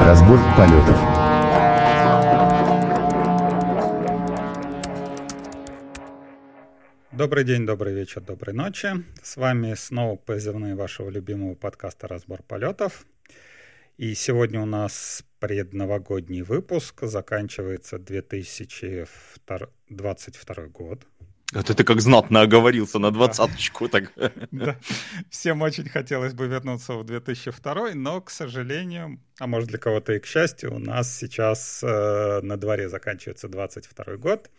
Разбор полетов. Добрый день, добрый вечер, доброй ночи. С вами снова позывные вашего любимого подкаста «Разбор полетов». И сегодня у нас предновогодний выпуск. Заканчивается 2022 год. Это ты как знатно оговорился на двадцаточку. Так. Да. Всем очень хотелось бы вернуться в 2002, но, к сожалению, а может для кого-то и к счастью, у нас сейчас э, на дворе заканчивается 22 год,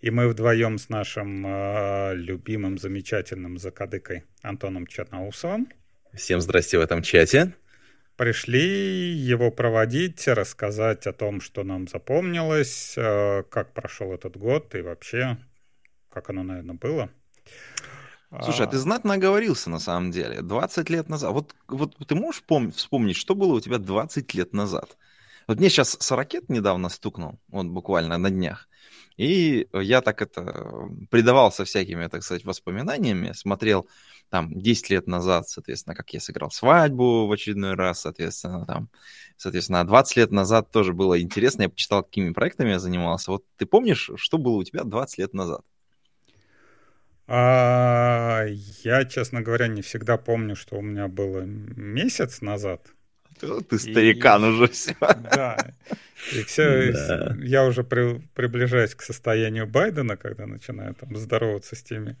и мы вдвоем с нашим э, любимым, замечательным закадыкой Антоном Черноусовым. Всем здрасте в этом чате. Пришли его проводить, рассказать о том, что нам запомнилось, э, как прошел этот год и вообще как оно, наверное, было. Слушай, а ты знатно оговорился на самом деле. 20 лет назад. Вот, вот ты можешь пом- вспомнить, что было у тебя 20 лет назад? Вот мне сейчас 40 недавно стукнул, вот буквально на днях. И я так это предавался всякими, так сказать, воспоминаниями, смотрел там 10 лет назад, соответственно, как я сыграл свадьбу в очередной раз, соответственно, там, соответственно, 20 лет назад тоже было интересно, я почитал, какими проектами я занимался. Вот ты помнишь, что было у тебя 20 лет назад? А, я, честно говоря, не всегда помню, что у меня было месяц назад. Ты старикан и, уже все. Да. И все, да. я уже при, приближаюсь к состоянию Байдена, когда начинаю там здороваться с теми,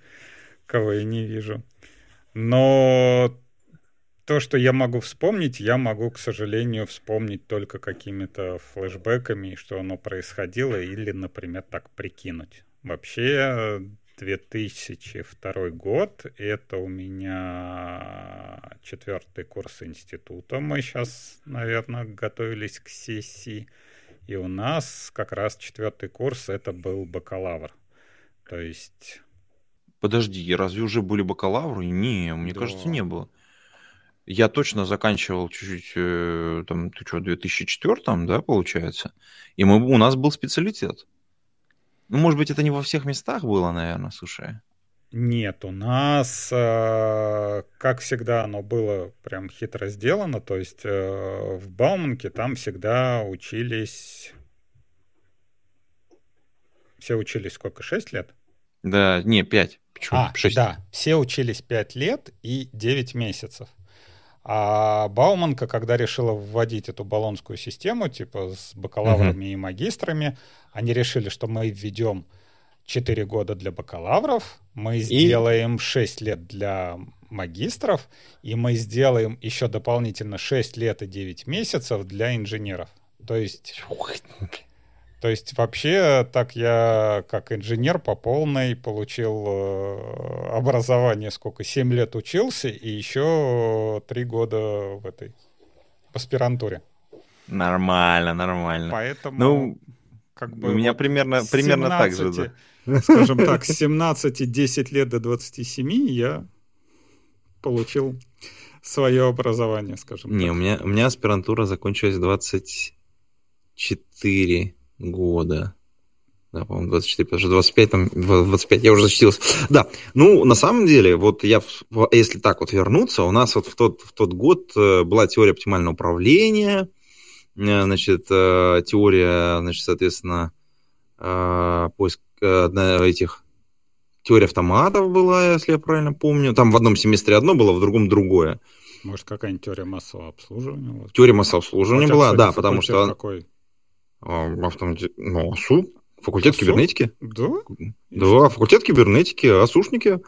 кого я не вижу. Но то, что я могу вспомнить, я могу, к сожалению, вспомнить только какими-то флешбеками, что оно происходило, или, например, так прикинуть. Вообще, 2002 год. Это у меня четвертый курс института. Мы сейчас, наверное, готовились к сессии. И у нас как раз четвертый курс это был бакалавр. То есть... Подожди, разве уже были бакалавры? Не, мне да. кажется, не было. Я точно заканчивал чуть-чуть, э, там, ты что, в 2004, да, получается? И мы, у нас был специалитет. Ну, может быть, это не во всех местах было, наверное, слушай. Нет, у нас, э, как всегда, оно было прям хитро сделано. То есть э, в Бауманке там всегда учились... Все учились сколько, шесть лет? Да, не, пять. Почему? А, 6. да, все учились пять лет и девять месяцев. А Бауманка, когда решила вводить эту баллонскую систему, типа с бакалаврами uh-huh. и магистрами, они решили, что мы введем 4 года для бакалавров, мы и... сделаем 6 лет для магистров, и мы сделаем еще дополнительно 6 лет и 9 месяцев для инженеров. То есть то есть вообще так я как инженер по полной получил э, образование, сколько, 7 лет учился и еще 3 года в этой в аспирантуре. Нормально, нормально. Поэтому ну, как бы у меня вот примерно, 17, примерно так же. Да. Скажем так, с 17-10 лет до 27 я получил свое образование, скажем Не, так. у меня, у меня аспирантура закончилась 24 года. Да, по-моему, 24, потому что 25, там, 25, я уже защитился. Да, ну, на самом деле, вот я, если так вот вернуться, у нас вот в тот, в тот год э, была теория оптимального управления, значит, э, теория, значит, соответственно, поиск одна этих теория автоматов была, если я правильно помню. Там в одном семестре одно было, в другом другое. Может, какая-нибудь теория массового обслуживания? Теория массового обслуживания была, да, потому что... Какой? А, автомати... Ну, АСУ, факультет АСУ? кибернетики. Да? Да, факультет кибернетики, АСУшники.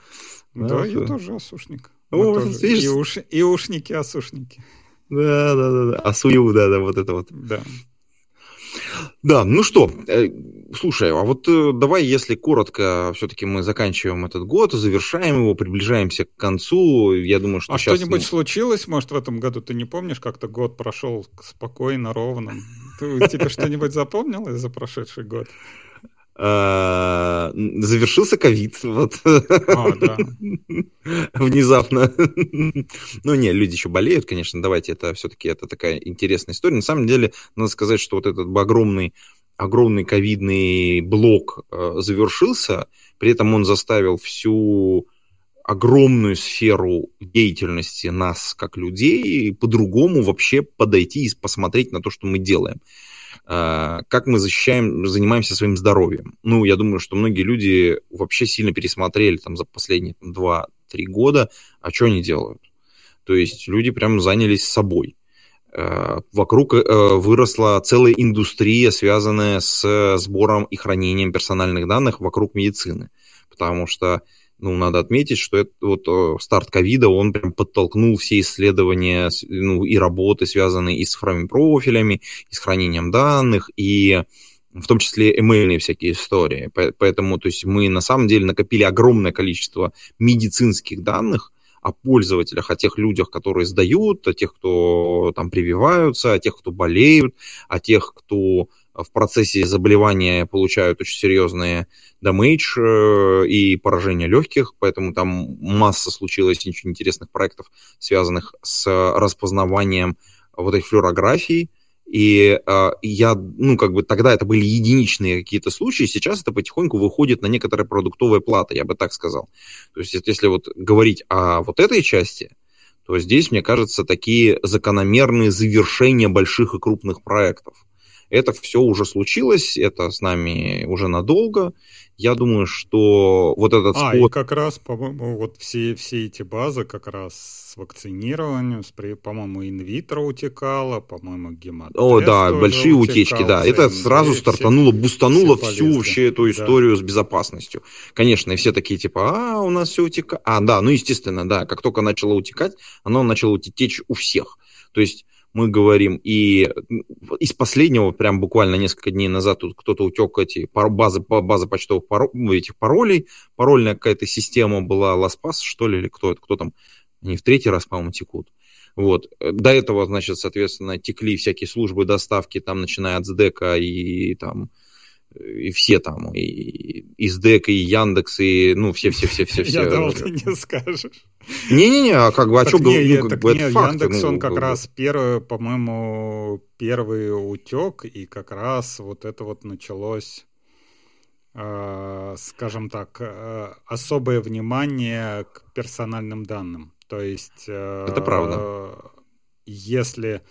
Да, да я тоже АСУшник. О, тоже... И, уш... и ушники, АСУшники. Да, да, да, да. АСУЮ, да, да, вот это вот. Да. Да, ну что, э, слушай, а вот э, давай, если коротко, все-таки мы заканчиваем этот год, завершаем его, приближаемся к концу. Я думаю, что а сейчас... что-нибудь случилось, может, в этом году ты не помнишь, как-то год прошел спокойно, ровно? Ты, тебе что-нибудь запомнилось за прошедший год? А, завершился ковид. Вот. А, да. Внезапно. ну, не, люди еще болеют, конечно. Давайте, это все-таки это такая интересная история. На самом деле, надо сказать, что вот этот огромный огромный ковидный блок э, завершился, при этом он заставил всю огромную сферу деятельности нас как людей по-другому вообще подойти и посмотреть на то, что мы делаем. А, как мы защищаем, занимаемся своим здоровьем. Ну, я думаю, что многие люди вообще сильно пересмотрели там за последние 2-3 года, а что они делают. То есть люди прям занялись собой. А, вокруг э, выросла целая индустрия, связанная с сбором и хранением персональных данных вокруг медицины. Потому что ну, надо отметить, что это вот э, старт ковида, он прям подтолкнул все исследования ну, и работы, связанные и с цифровыми профилями, и с хранением данных, и в том числе email всякие истории. Поэтому то есть мы на самом деле накопили огромное количество медицинских данных о пользователях, о тех людях, которые сдают, о тех, кто там прививаются, о тех, кто болеют, о тех, кто в процессе заболевания получают очень серьезные дамейдж э, и поражение легких, поэтому там масса случилось очень интересных проектов, связанных с распознаванием вот этих флюорографий, и э, я, ну, как бы тогда это были единичные какие-то случаи, сейчас это потихоньку выходит на некоторые продуктовые платы, я бы так сказал. То есть, если вот говорить о вот этой части, то здесь, мне кажется, такие закономерные завершения больших и крупных проектов. Это все уже случилось, это с нами уже надолго. Я думаю, что вот этот а, спот... и как раз, по-моему, вот все, все эти базы как раз с вакцинированием, с, по-моему, инвитро утекало, по-моему, гематоз О, да, большие утекал, утечки, да. Это сразу стартануло, все, бустануло все всю вообще эту историю да. с безопасностью. Конечно, и все такие типа, а, у нас все утекает. А, да, ну, естественно, да, как только начало утекать, оно начало течь у всех. То есть мы говорим, и из последнего, прям буквально несколько дней назад, тут кто-то утек эти базы, базы почтовых паролей, ну, этих паролей, парольная какая-то система была, LastPass, что ли, или кто это, кто там, они в третий раз, по-моему, текут. Вот. До этого, значит, соответственно, текли всякие службы доставки, там, начиная от СДЭКа и там и все там, и, и СДЭК, и Яндекс, и, ну, все-все-все-все-все. Я думал, ты не скажешь. Не-не-не, а как бы, а что говорю, ну, бы, это факт. Яндекс, ну, он как раз первый, по-моему, первый утек, и как раз вот это вот началось, э, скажем так, э, особое внимание к персональным данным. То есть... Э, это правда. Если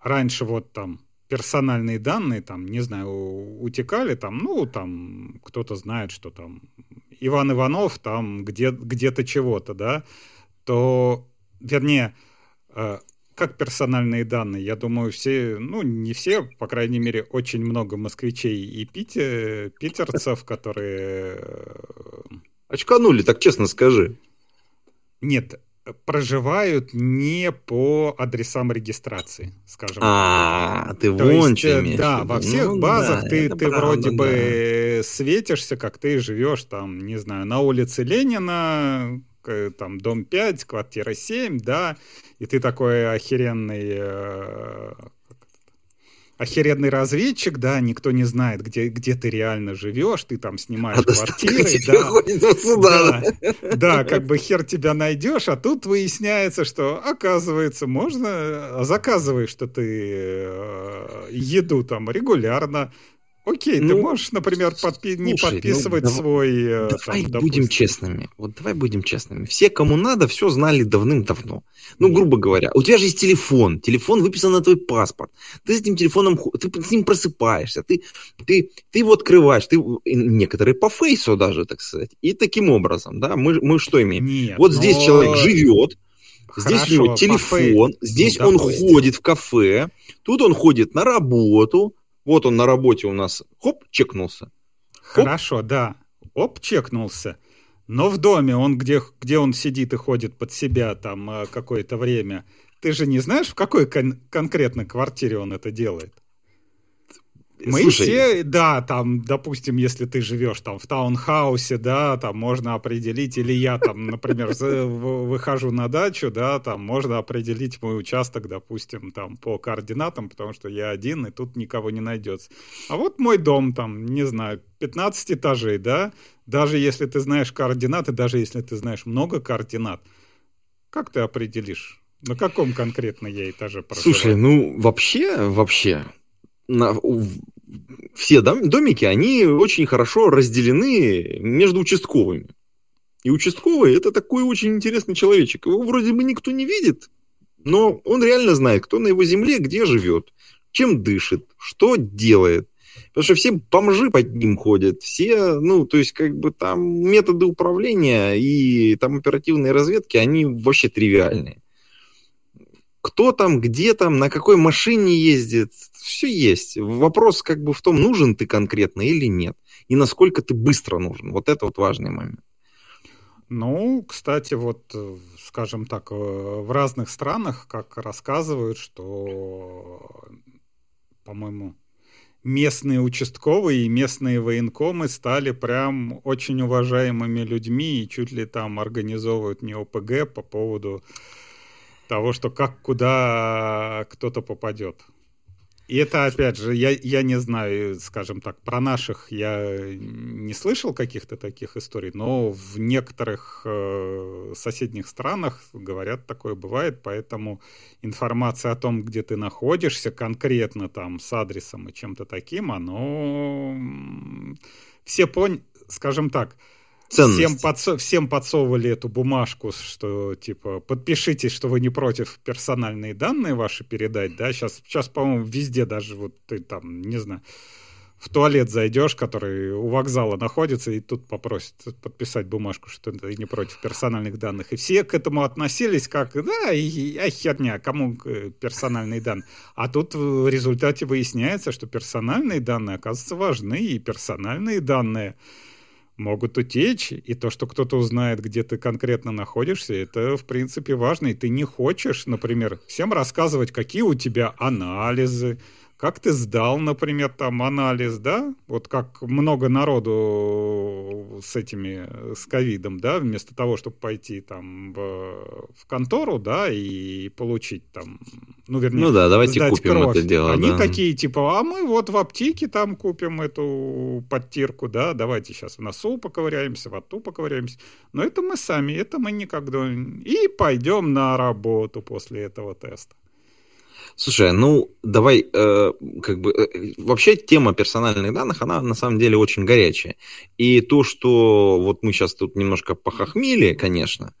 раньше вот там персональные данные, там, не знаю, утекали, там, ну, там, кто-то знает, что там Иван Иванов там где, где-то чего-то, да, то, вернее, э, как персональные данные, я думаю, все, ну, не все, по крайней мере, очень много москвичей и пите, питерцев, которые... Э, Очканули, так честно скажи. Нет, проживают не по адресам регистрации, скажем. А, ты вон чем Да, во всех ну, базах да, ты, ты правда, вроде да. бы светишься, как ты живешь там, не знаю, на улице Ленина, там дом 5, квартира 7, да, и ты такой охеренный э, охеренный разведчик, да, никто не знает, где, где ты реально живешь, ты там снимаешь а квартиры, да, сюда. да, да, как бы хер тебя найдешь, а тут выясняется, что, оказывается, можно, заказываешь, что ты э, еду там регулярно, Окей, ну, ты можешь, например, подпи- слушай, не ну, подписывать ну, свой... Э, давай там, будем честными. Вот давай будем честными. Все, кому надо, все знали давным-давно. Ну, грубо говоря, у тебя же есть телефон. Телефон выписан на твой паспорт. Ты с этим телефоном, ты с ним просыпаешься. Ты, ты, ты его открываешь. Ты, некоторые по фейсу даже, так сказать. И таким образом, да, мы, мы что имеем? Нет, вот но... здесь человек живет, Здесь Хорошо, у него телефон, здесь ну, он допустим. ходит в кафе, тут он ходит на работу, вот он на работе у нас, хоп, чекнулся. Хоп. Хорошо, да. Оп, чекнулся. Но в доме он, где, где он сидит и ходит под себя там э, какое-то время, ты же не знаешь, в какой кон- конкретно квартире он это делает? Мы Слушай, все, да, там, допустим, если ты живешь там в таунхаусе, да, там можно определить, или я там, например, выхожу на дачу, да, там можно определить мой участок, допустим, там по координатам, потому что я один, и тут никого не найдется. А вот мой дом там, не знаю, 15 этажей, да, даже если ты знаешь координаты, даже если ты знаешь много координат, как ты определишь, на каком конкретно я этаже проживаю? Слушай, ну вообще, вообще, на, все домики, они очень хорошо разделены между участковыми. И участковый это такой очень интересный человечек. Его вроде бы никто не видит, но он реально знает, кто на его земле, где живет, чем дышит, что делает. Потому что все бомжи под ним ходят, все, ну, то есть, как бы там методы управления и там оперативные разведки, они вообще тривиальные. Кто там, где там, на какой машине ездит, все есть. Вопрос как бы в том, нужен ты конкретно или нет. И насколько ты быстро нужен. Вот это вот важный момент. Ну, кстати, вот, скажем так, э, в разных странах, как рассказывают, что, по-моему, местные участковые и местные военкомы стали прям очень уважаемыми людьми и чуть ли там организовывают не ОПГ по поводу того, что как куда кто-то попадет. И это, опять же, я, я не знаю, скажем так, про наших я не слышал каких-то таких историй, но в некоторых э, соседних странах, говорят, такое бывает, поэтому информация о том, где ты находишься, конкретно там с адресом и чем-то таким, оно... Все поняли, скажем так, Всем, подсо всем подсовывали эту бумажку, что типа подпишитесь, что вы не против персональные данные ваши передать, да, сейчас, сейчас по-моему, везде даже вот ты там, не знаю, в туалет зайдешь, который у вокзала находится, и тут попросят подписать бумажку, что ты не против персональных данных. И все к этому относились как, да, и, а херня, кому персональные данные. А тут в результате выясняется, что персональные данные, оказывается, важны, и персональные данные – могут утечь, и то, что кто-то узнает, где ты конкретно находишься, это, в принципе, важно, и ты не хочешь, например, всем рассказывать, какие у тебя анализы, как ты сдал, например, там анализ, да, вот как много народу с этими, с ковидом, да, вместо того, чтобы пойти там в, в контору, да, и получить там, ну, вернее, ну да, давайте купим кровь. это дело, Они да. такие, типа, а мы вот в аптеке там купим эту подтирку, да, давайте сейчас в носу поковыряемся, в рту поковыряемся, но это мы сами, это мы никогда, и пойдем на работу после этого теста. Слушай, ну давай, э, как бы, э, вообще тема персональных данных, она на самом деле очень горячая. И то, что вот мы сейчас тут немножко похохмели, конечно,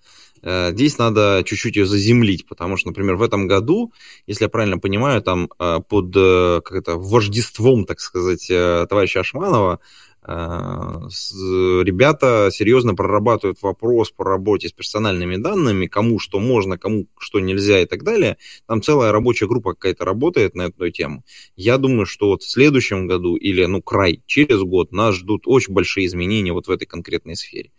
э, здесь надо чуть-чуть ее заземлить, потому что, например, в этом году, если я правильно понимаю, там э, под э, как это, вождеством, так сказать, э, товарища Ашманова ребята серьезно прорабатывают вопрос по работе с персональными данными, кому что можно, кому что нельзя и так далее. Там целая рабочая группа какая-то работает на эту тему. Я думаю, что вот в следующем году или, ну, край, через год нас ждут очень большие изменения вот в этой конкретной сфере.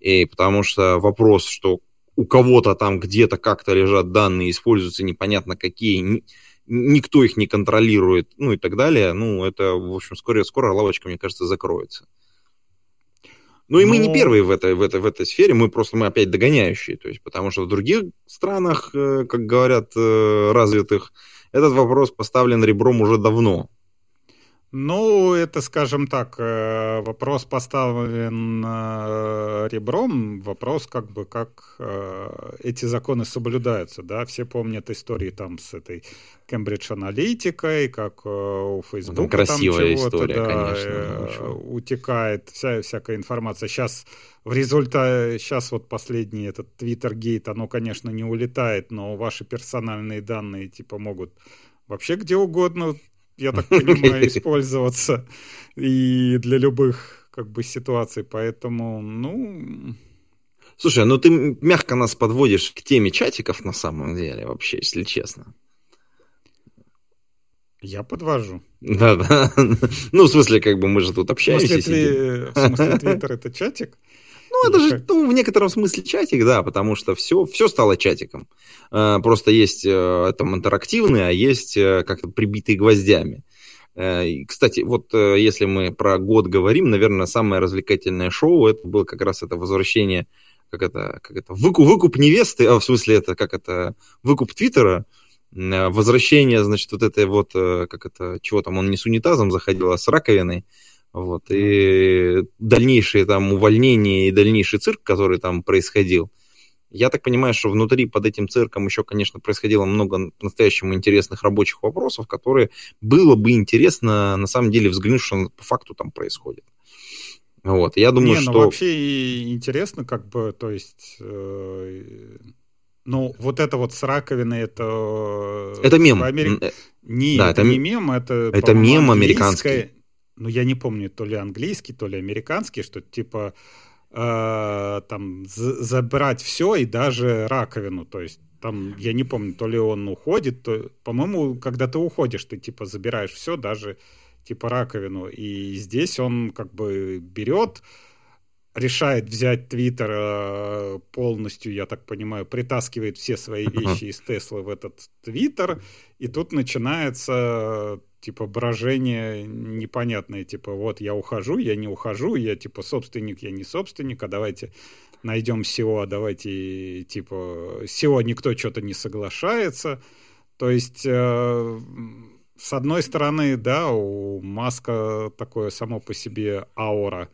И потому что вопрос, что у кого-то там где-то как-то лежат данные, используются непонятно какие, никто их не контролирует, ну и так далее, ну, это, в общем, скоро, скоро лавочка, мне кажется, закроется. Ну и Но... мы не первые в этой, в, этой, в этой сфере, мы просто мы опять догоняющие, то есть, потому что в других странах, э, как говорят, э, развитых, этот вопрос поставлен ребром уже давно. Ну, это, скажем так, э, вопрос поставлен э, ребром, вопрос как бы, как э, эти законы соблюдаются, да, все помнят истории там с этой Кембридж аналитикой, как у Фейсбука там, красивая там история, да, конечно, утекает вся, всякая информация. Сейчас в результате, сейчас вот последний этот Twitter гейт, оно, конечно, не улетает, но ваши персональные данные типа могут вообще где угодно я так понимаю, использоваться и для любых как бы ситуаций, поэтому, ну... Слушай, ну ты мягко нас подводишь к теме чатиков на самом деле, вообще, если честно. Я подвожу. Да, да. Ну, в смысле, как бы мы же тут общаемся. В смысле, Твиттер это чатик? Ну, это же ну, в некотором смысле чатик, да, потому что все, все стало чатиком. А, просто есть э, там интерактивные, а есть э, как-то прибитые гвоздями. Э, кстати, вот если мы про год говорим, наверное, самое развлекательное шоу это было как раз это возвращение, как это, как это выкуп, выкуп невесты, а в смысле это как это выкуп Твиттера, возвращение, значит, вот этой вот, как это, чего там, он не с унитазом заходил, а с раковиной, вот, и дальнейшие там увольнения и дальнейший цирк, который там происходил, я так понимаю, что внутри под этим цирком еще, конечно, происходило много по-настоящему интересных рабочих вопросов, которые было бы интересно на самом деле взглянуть, что по факту там происходит. Вот, я думаю, Не, что... Ну, вообще интересно, как бы, то есть... Э, ну, вот это вот с раковиной, это... Это мем. Амери... Э, Нет, да, это, это не мем, это... Это мем американский. Ну, я не помню, то ли английский, то ли американский, что типа э, там забрать все и даже раковину, то есть там, я не помню, то ли он уходит, то, по-моему, когда ты уходишь, ты типа забираешь все, даже типа раковину. И здесь он как бы берет, решает взять Твиттер э, полностью, я так понимаю, притаскивает все свои вещи из Теслы в этот Твиттер, и тут начинается типа брожение непонятное, типа вот я ухожу, я не ухожу, я типа собственник, я не собственник, а давайте найдем SEO, а давайте типа SEO никто что-то не соглашается. То есть э, с одной стороны, да, у Маска такое само по себе аура,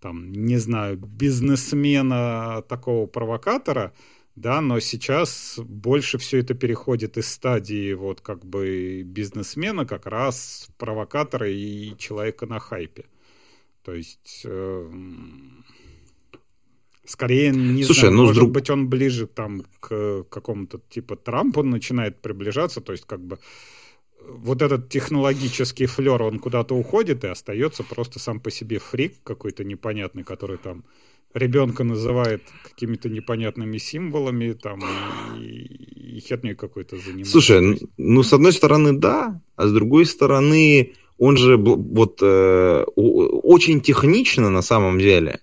там, не знаю, бизнесмена, такого провокатора, да, но сейчас больше все это переходит из стадии вот как бы бизнесмена как раз провокатора и человека на хайпе. То есть э, скорее, не Слушай, знаю, ну, может друг... быть, он ближе там к какому-то типа Трампу начинает приближаться, то есть как бы вот этот технологический флер, он куда-то уходит и остается просто сам по себе фрик какой-то непонятный, который там ребенка называет какими-то непонятными символами там и, и херней какой-то занимается. Слушай, ну с одной стороны да, а с другой стороны он же вот э, очень технично на самом деле.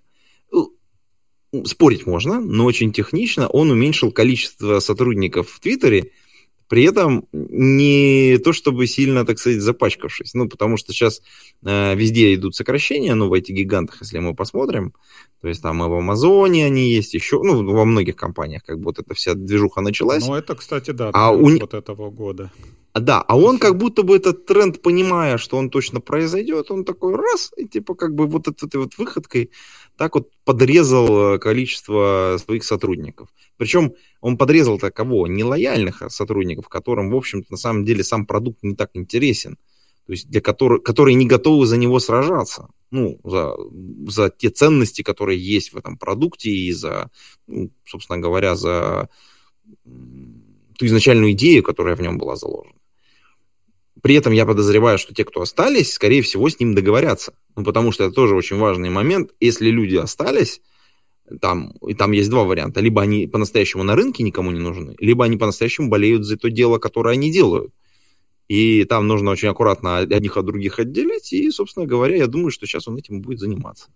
Спорить можно, но очень технично он уменьшил количество сотрудников в Твиттере при этом не то чтобы сильно, так сказать, запачкавшись. Ну, потому что сейчас э, везде идут сокращения, ну, в этих гигантах, если мы посмотрим. То есть там и в Амазоне они есть, еще, ну, во многих компаниях, как бы вот эта вся движуха началась. Ну, это, кстати, да, а у... вот этого года. Да, а он как будто бы этот тренд, понимая, что он точно произойдет, он такой раз, и типа как бы вот этой вот выходкой так вот подрезал э, количество своих сотрудников. Причем он подрезал-то кого? Нелояльных сотрудников, которым, в общем-то, на самом деле сам продукт не так интересен. То есть для которых, которые не готовы за него сражаться. Ну, за, за те ценности, которые есть в этом продукте и за, ну, собственно говоря, за ту изначальную идею, которая в нем была заложена. При этом я подозреваю, что те, кто остались, скорее всего, с ним договорятся. Ну, потому что это тоже очень важный момент. Если люди остались, там, и там есть два варианта. Либо они по-настоящему на рынке никому не нужны, либо они по-настоящему болеют за то дело, которое они делают. И там нужно очень аккуратно одних от других отделить. И, собственно говоря, я думаю, что сейчас он этим будет заниматься.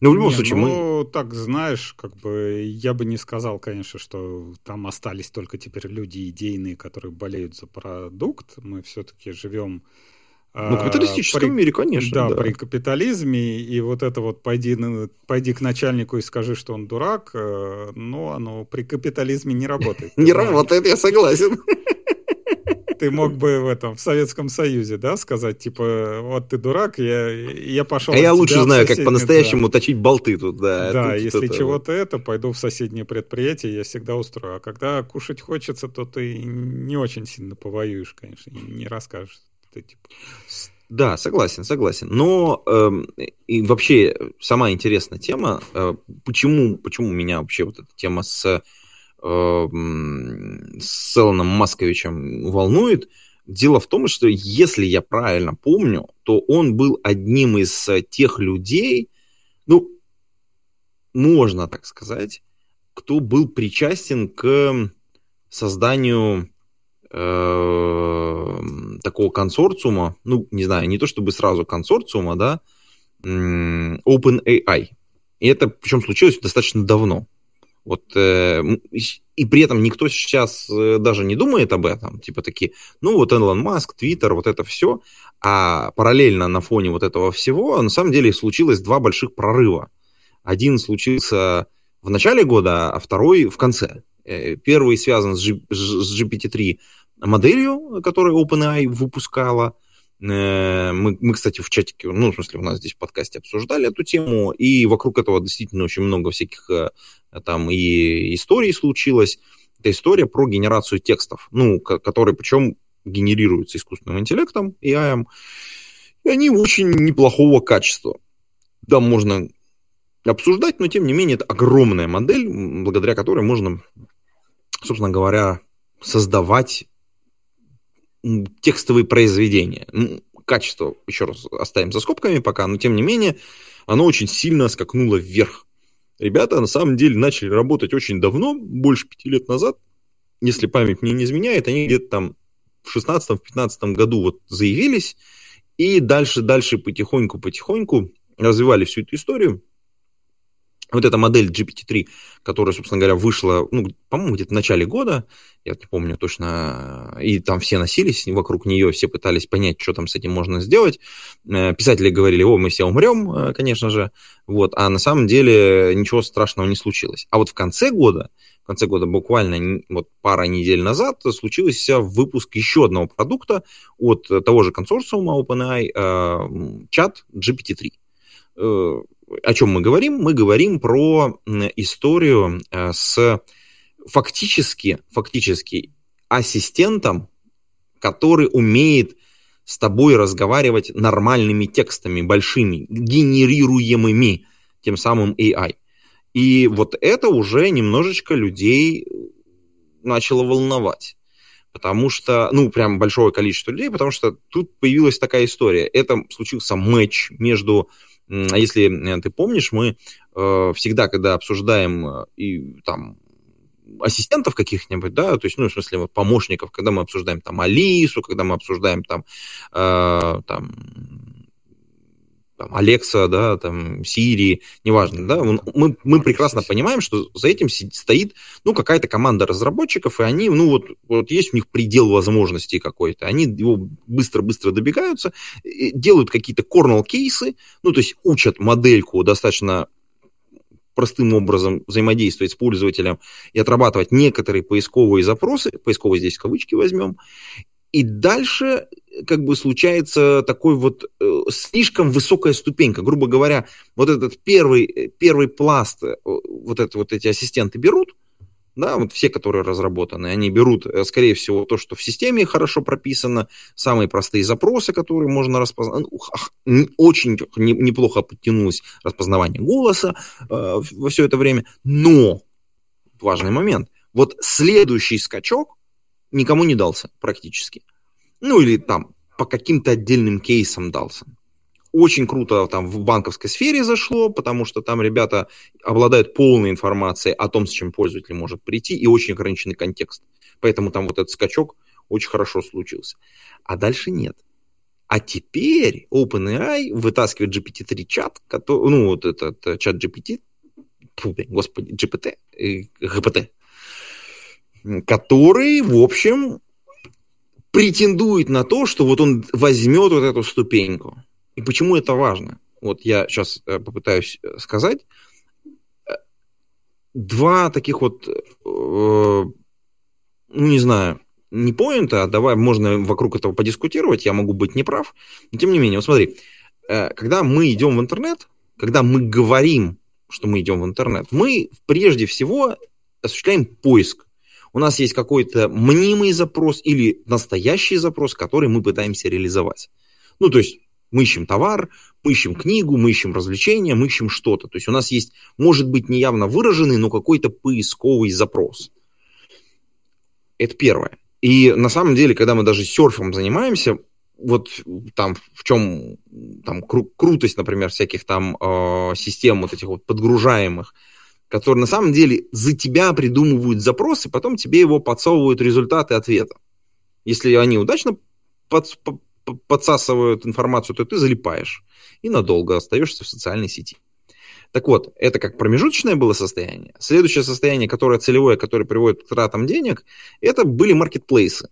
Но в любом не, случае ну, мы... так знаешь, как бы я бы не сказал, конечно, что там остались только теперь люди идейные, которые болеют за продукт. Мы все-таки живем ну, в капиталистическом при, мире, конечно. Да, да, при капитализме, и вот это вот пойди, пойди к начальнику и скажи, что он дурак, э, но оно при капитализме не работает. Не работает, я согласен. Ты мог бы в этом, в Советском Союзе, да, сказать, типа, вот ты дурак, я, я пошел... А я лучше знаю, как по-настоящему точить болты тут, да. Да, если чего-то это, пойду в соседнее предприятие, я всегда устрою. А когда кушать хочется, то ты не очень сильно повоюешь, конечно, не расскажешь ты типа. Да, согласен, согласен. Но э, и вообще сама интересная тема, э, почему, почему меня вообще вот эта тема с, с Элоном Масковичем волнует, дело в том, что если я правильно помню, то он был одним из тех людей, ну, можно так сказать, кто был причастен к созданию э, такого консорциума, ну, не знаю, не то чтобы сразу консорциума, да, OpenAI. И это, причем, случилось достаточно давно. Вот, э, и при этом никто сейчас э, даже не думает об этом. Типа такие, ну вот Элон Маск, Твиттер, вот это все. А параллельно на фоне вот этого всего, на самом деле, случилось два больших прорыва. Один случился в начале года, а второй в конце. Э, первый связан с, с GPT-3 моделью, которую OpenAI выпускала. Э, мы, мы, кстати, в чатике, ну, в смысле, у нас здесь в подкасте обсуждали эту тему, и вокруг этого действительно очень много всяких э, там и историй случилось. Это история про генерацию текстов, ну, которые причем генерируются искусственным интеллектом, AI, и они очень неплохого качества. Там можно обсуждать, но тем не менее это огромная модель, благодаря которой можно, собственно говоря, создавать текстовые произведения. Качество, еще раз, оставим за скобками пока, но тем не менее, оно очень сильно скакнуло вверх. Ребята на самом деле начали работать очень давно, больше пяти лет назад, если память мне не изменяет, они где-то там в 16-15 году вот заявились, и дальше-дальше потихоньку-потихоньку развивали всю эту историю вот эта модель GPT-3, которая, собственно говоря, вышла, ну, по-моему, где-то в начале года, я не помню точно, и там все носились вокруг нее, все пытались понять, что там с этим можно сделать. Э, писатели говорили, о, мы все умрем, э, конечно же, вот, а на самом деле ничего страшного не случилось. А вот в конце года, в конце года буквально вот пара недель назад случился выпуск еще одного продукта от того же консорциума OpenAI, э, чат GPT-3 о чем мы говорим? Мы говорим про историю э, с фактически, фактически ассистентом, который умеет с тобой разговаривать нормальными текстами, большими, генерируемыми тем самым AI. И вот это уже немножечко людей начало волновать. Потому что, ну, прям большое количество людей, потому что тут появилась такая история. Это случился матч между если э, ты помнишь, мы э, всегда, когда обсуждаем э, и там ассистентов каких-нибудь, да, то есть, ну, в смысле, вот, помощников, когда мы обсуждаем там Алису, когда мы обсуждаем там, э, там там, Алекса, да, там, Сирии, неважно, да, мы, мы прекрасно понимаем, что за этим стоит, ну, какая-то команда разработчиков, и они, ну, вот, вот есть у них предел возможностей какой-то, они его быстро-быстро добегаются, делают какие-то корнел-кейсы, ну, то есть учат модельку достаточно простым образом взаимодействовать с пользователем и отрабатывать некоторые поисковые запросы, поисковые здесь кавычки возьмем, и дальше как бы случается такой вот э, слишком высокая ступенька. Грубо говоря, вот этот первый, первый пласт, э, вот, это, вот эти ассистенты берут, да, вот все, которые разработаны, они берут, э, скорее всего, то, что в системе хорошо прописано, самые простые запросы, которые можно распознать. Ну, очень неплохо подтянулось распознавание голоса э, во все это время. Но, важный момент, вот следующий скачок никому не дался практически. Ну или там по каким-то отдельным кейсам дался. Очень круто там в банковской сфере зашло, потому что там ребята обладают полной информацией о том, с чем пользователь может прийти, и очень ограниченный контекст. Поэтому там вот этот скачок очень хорошо случился. А дальше нет. А теперь OpenAI вытаскивает GPT-3 чат, который, ну вот этот чат GPT, господи, GPT, GPT, который, в общем, претендует на то, что вот он возьмет вот эту ступеньку. И почему это важно? Вот я сейчас э, попытаюсь э, сказать. Два таких вот, э, ну не знаю, не поинта, а давай можно вокруг этого подискутировать, я могу быть неправ. Но тем не менее, вот смотри, когда мы идем в интернет, когда мы говорим, что мы идем в интернет, мы прежде всего осуществляем поиск у нас есть какой-то мнимый запрос или настоящий запрос, который мы пытаемся реализовать. Ну, то есть мы ищем товар, мы ищем книгу, мы ищем развлечения, мы ищем что-то. То есть у нас есть, может быть, неявно выраженный, но какой-то поисковый запрос. Это первое. И на самом деле, когда мы даже серфом занимаемся, вот там в чем там кру- крутость, например, всяких там э, систем вот этих вот подгружаемых, которые на самом деле за тебя придумывают запрос, и потом тебе его подсовывают результаты ответа. Если они удачно под, подсасывают информацию, то ты залипаешь и надолго остаешься в социальной сети. Так вот, это как промежуточное было состояние. Следующее состояние, которое целевое, которое приводит к тратам денег, это были маркетплейсы.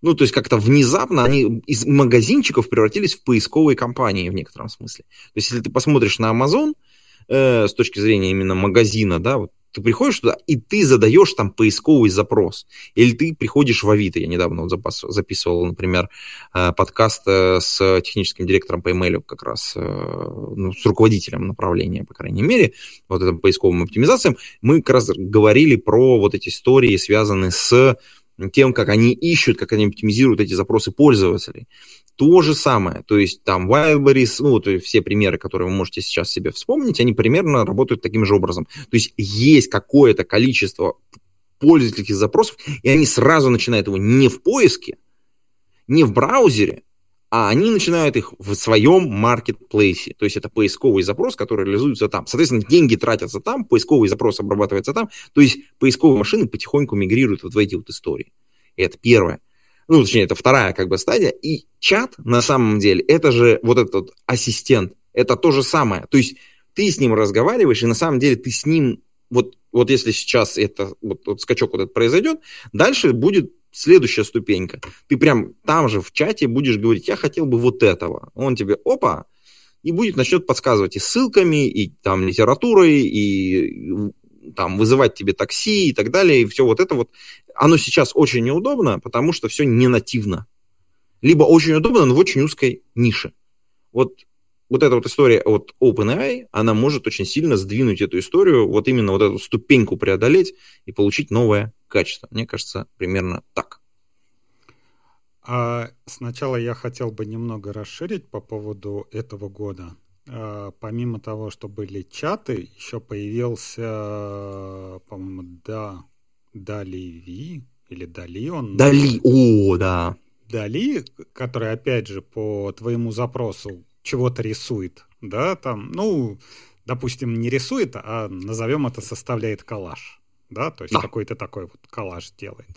Ну, то есть как-то внезапно они из магазинчиков превратились в поисковые компании в некотором смысле. То есть если ты посмотришь на Amazon, э, с точки зрения именно магазина, да, вот ты приходишь туда, и ты задаешь там поисковый запрос. Или ты приходишь в Авито. Я недавно вот запас, записывал, например, э, подкаст э, с техническим директором по email как раз, ну, с руководителем направления, по крайней мере, вот этим поисковым оптимизациям. Мы как раз говорили про вот эти истории, связанные с тем, как они ищут, как они оптимизируют эти запросы пользователей. То же самое. То есть там Wildberries, ну, то есть все примеры, которые вы можете сейчас себе вспомнить, они примерно работают таким же образом. То есть есть какое-то количество пользовательских запросов, и они сразу начинают его не в поиске, не в браузере, а они начинают их в своем маркетплейсе. То есть это поисковый запрос, который реализуется там. Соответственно, деньги тратятся там, поисковый запрос обрабатывается там. То есть поисковые машины потихоньку мигрируют вот в эти вот истории. Это первое. Ну, точнее, это вторая как бы стадия. И чат, на самом деле, это же вот этот ассистент. Это то же самое. То есть ты с ним разговариваешь, и на самом деле ты с ним вот, вот если сейчас это вот, вот скачок вот этот произойдет, дальше будет следующая ступенька. Ты прям там же в чате будешь говорить, я хотел бы вот этого. Он тебе, опа, и будет начнет подсказывать и ссылками, и там литературой, и там вызывать тебе такси и так далее, и все вот это вот. Оно сейчас очень неудобно, потому что все не нативно. Либо очень удобно, но в очень узкой нише. Вот вот эта вот история от OpenAI, она может очень сильно сдвинуть эту историю, вот именно вот эту ступеньку преодолеть и получить новое качество. Мне кажется, примерно так. А сначала я хотел бы немного расширить по поводу этого года. А, помимо того, что были чаты, еще появился, по-моему, да, Дали Ви или Дали он. Дали, о, да. Дали, который, опять же, по твоему запросу чего-то рисует, да, там, ну, допустим, не рисует, а назовем это составляет коллаж, да, то есть да. какой-то такой вот коллаж делает.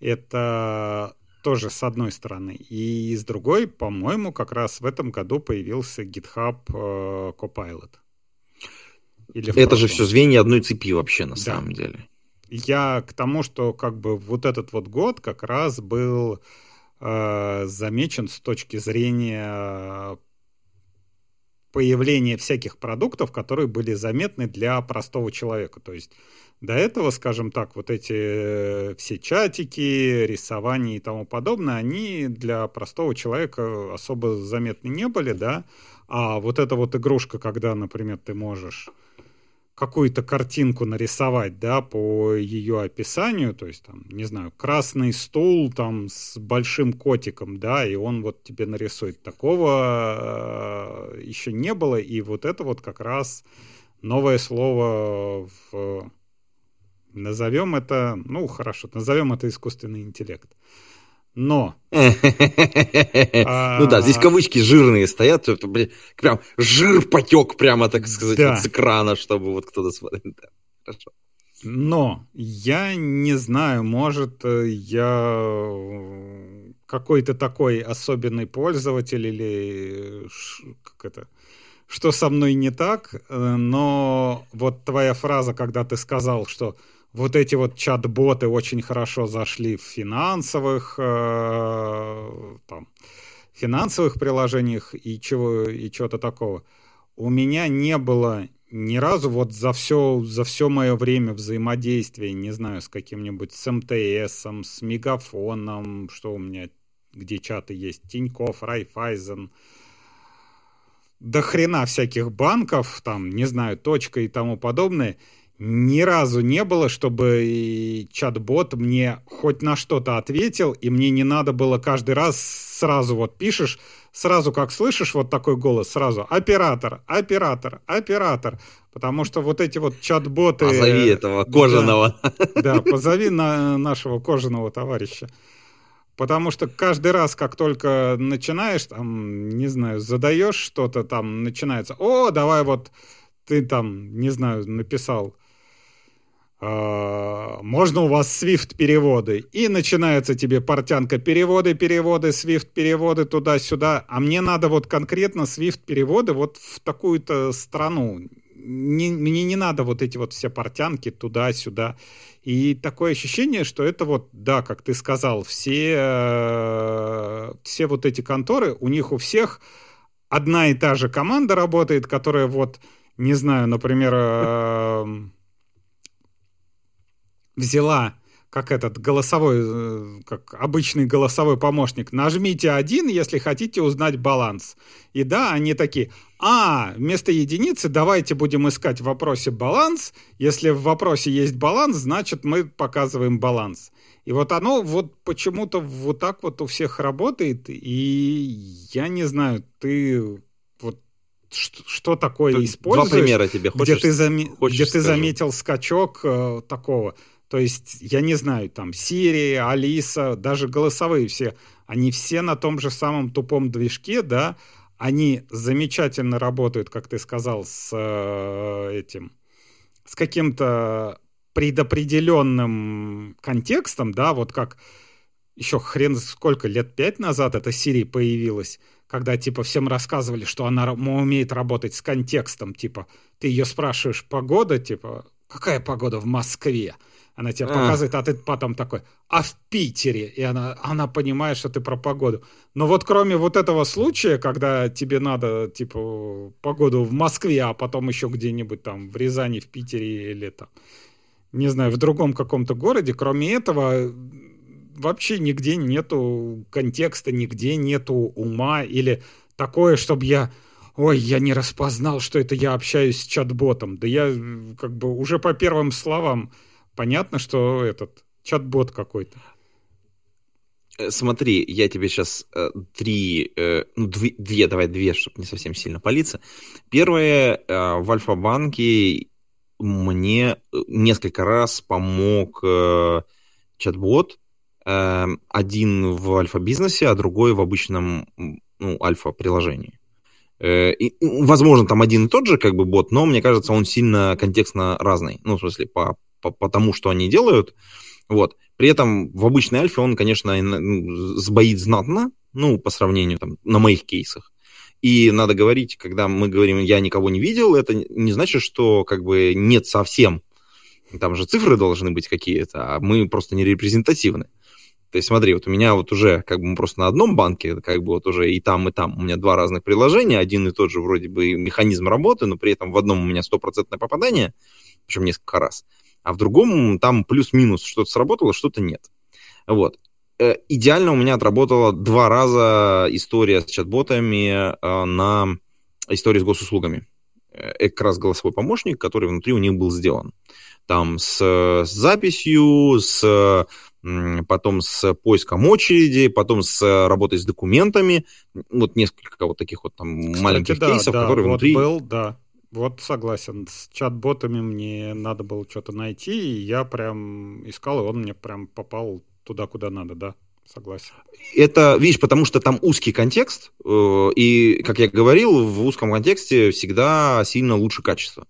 Это тоже с одной стороны. И с другой, по-моему, как раз в этом году появился GitHub э, Copilot. Или это прошлом. же все звенья одной цепи вообще на да. самом деле. Я к тому, что как бы вот этот вот год как раз был э, замечен с точки зрения появление всяких продуктов, которые были заметны для простого человека. То есть до этого, скажем так, вот эти э, все чатики, рисование и тому подобное, они для простого человека особо заметны не были, да. А вот эта вот игрушка, когда, например, ты можешь какую-то картинку нарисовать, да, по ее описанию, то есть там, не знаю, красный стул там с большим котиком, да, и он вот тебе нарисует. Такого э, еще не было, и вот это вот как раз новое слово в назовем это, ну хорошо, назовем это искусственный интеллект. Но... Ну да, здесь кавычки жирные стоят, прям жир потек прямо, так сказать, с экрана, чтобы вот кто-то смотрел. Хорошо. Но я не знаю, может, э, я какой-то такой особенный пользователь или как это, что со мной не так, э, но вот твоя фраза, когда ты сказал, что вот эти вот чат-боты очень хорошо зашли в финансовых, э, там, финансовых приложениях и чего и чего-то такого. У меня не было ни разу вот за все, за все мое время взаимодействия, не знаю, с каким-нибудь с МТС, с Мегафоном, что у меня, где чаты есть, Тиньков, Райфайзен, до хрена всяких банков, там, не знаю, точка и тому подобное – ни разу не было, чтобы чат-бот мне хоть на что-то ответил, и мне не надо было каждый раз сразу вот пишешь, сразу как слышишь вот такой голос, сразу оператор, оператор, оператор. Потому что вот эти вот чат-боты... Позови этого кожаного. Да, да позови на нашего кожаного товарища. Потому что каждый раз, как только начинаешь, там, не знаю, задаешь что-то, там начинается, о, давай вот ты там, не знаю, написал можно у вас Swift переводы. И начинается тебе портянка переводы, переводы, Swift переводы туда-сюда. А мне надо вот конкретно Swift переводы вот в такую-то страну. Не, мне не надо вот эти вот все портянки туда-сюда. И такое ощущение, что это вот, да, как ты сказал, все, э, все вот эти конторы, у них у всех одна и та же команда работает, которая вот, не знаю, например, э, взяла как этот голосовой, э, как обычный голосовой помощник. Нажмите один, если хотите узнать баланс. И да, они такие, а, вместо единицы давайте будем искать в вопросе баланс. Если в вопросе есть баланс, значит мы показываем баланс. И вот оно вот почему-то вот так вот у всех работает. И я не знаю, ты вот что, что такое Тут используешь? Два примера тебе хочешь, где ты, заме- где ты заметил скачок э, такого. То есть, я не знаю, там, Siri, Алиса, даже голосовые все, они все на том же самом тупом движке, да, они замечательно работают, как ты сказал, с э, этим, с каким-то предопределенным контекстом, да, вот как еще хрен сколько лет пять назад эта Siri появилась, когда типа всем рассказывали, что она умеет работать с контекстом, типа ты ее спрашиваешь погода, типа какая погода в Москве, она тебе а. показывает, а ты потом такой, а в Питере? И она, она понимает, что ты про погоду. Но вот кроме вот этого случая, когда тебе надо, типа, погоду в Москве, а потом еще где-нибудь там в Рязани, в Питере или там, не знаю, в другом каком-то городе, кроме этого вообще нигде нету контекста, нигде нету ума или такое, чтобы я ой, я не распознал, что это я общаюсь с чат-ботом. Да я как бы уже по первым словам понятно, что этот чат-бот какой-то. Э, смотри, я тебе сейчас э, три, э, ну, две, две, давай две, чтобы не совсем сильно палиться. Первое, в Альфа-банке мне несколько раз помог э, чат-бот, один в Альфа-бизнесе, а другой в обычном ну, Альфа-приложении. И, возможно, там один и тот же как бы бот, но мне кажется, он сильно контекстно разный. Ну, в смысле, по, по, по тому, что они делают. Вот. При этом в обычной альфе он, конечно, ну, сбоит знатно, ну, по сравнению там, на моих кейсах. И надо говорить, когда мы говорим, я никого не видел, это не значит, что как бы нет совсем. Там же цифры должны быть какие-то, а мы просто не репрезентативны. То есть смотри, вот у меня вот уже как бы просто на одном банке, как бы вот уже и там, и там у меня два разных приложения, один и тот же вроде бы механизм работы, но при этом в одном у меня стопроцентное попадание, причем несколько раз а в другом там плюс-минус что-то сработало, что-то нет. Вот. Э, идеально у меня отработала два раза история с чат-ботами э, на истории с госуслугами. Это как раз голосовой помощник, который внутри у них был сделан. Там с, с записью, с потом с поиском очереди, потом с работой с документами. Вот несколько вот таких вот там Кстати, маленьких да, кейсов, да, которые вот внутри... был, да. Вот согласен. С чат-ботами мне надо было что-то найти, и я прям искал, и он мне прям попал туда, куда надо, да. Согласен. Это, видишь, потому что там узкий контекст, э, и, как я говорил, в узком контексте всегда сильно лучше качество.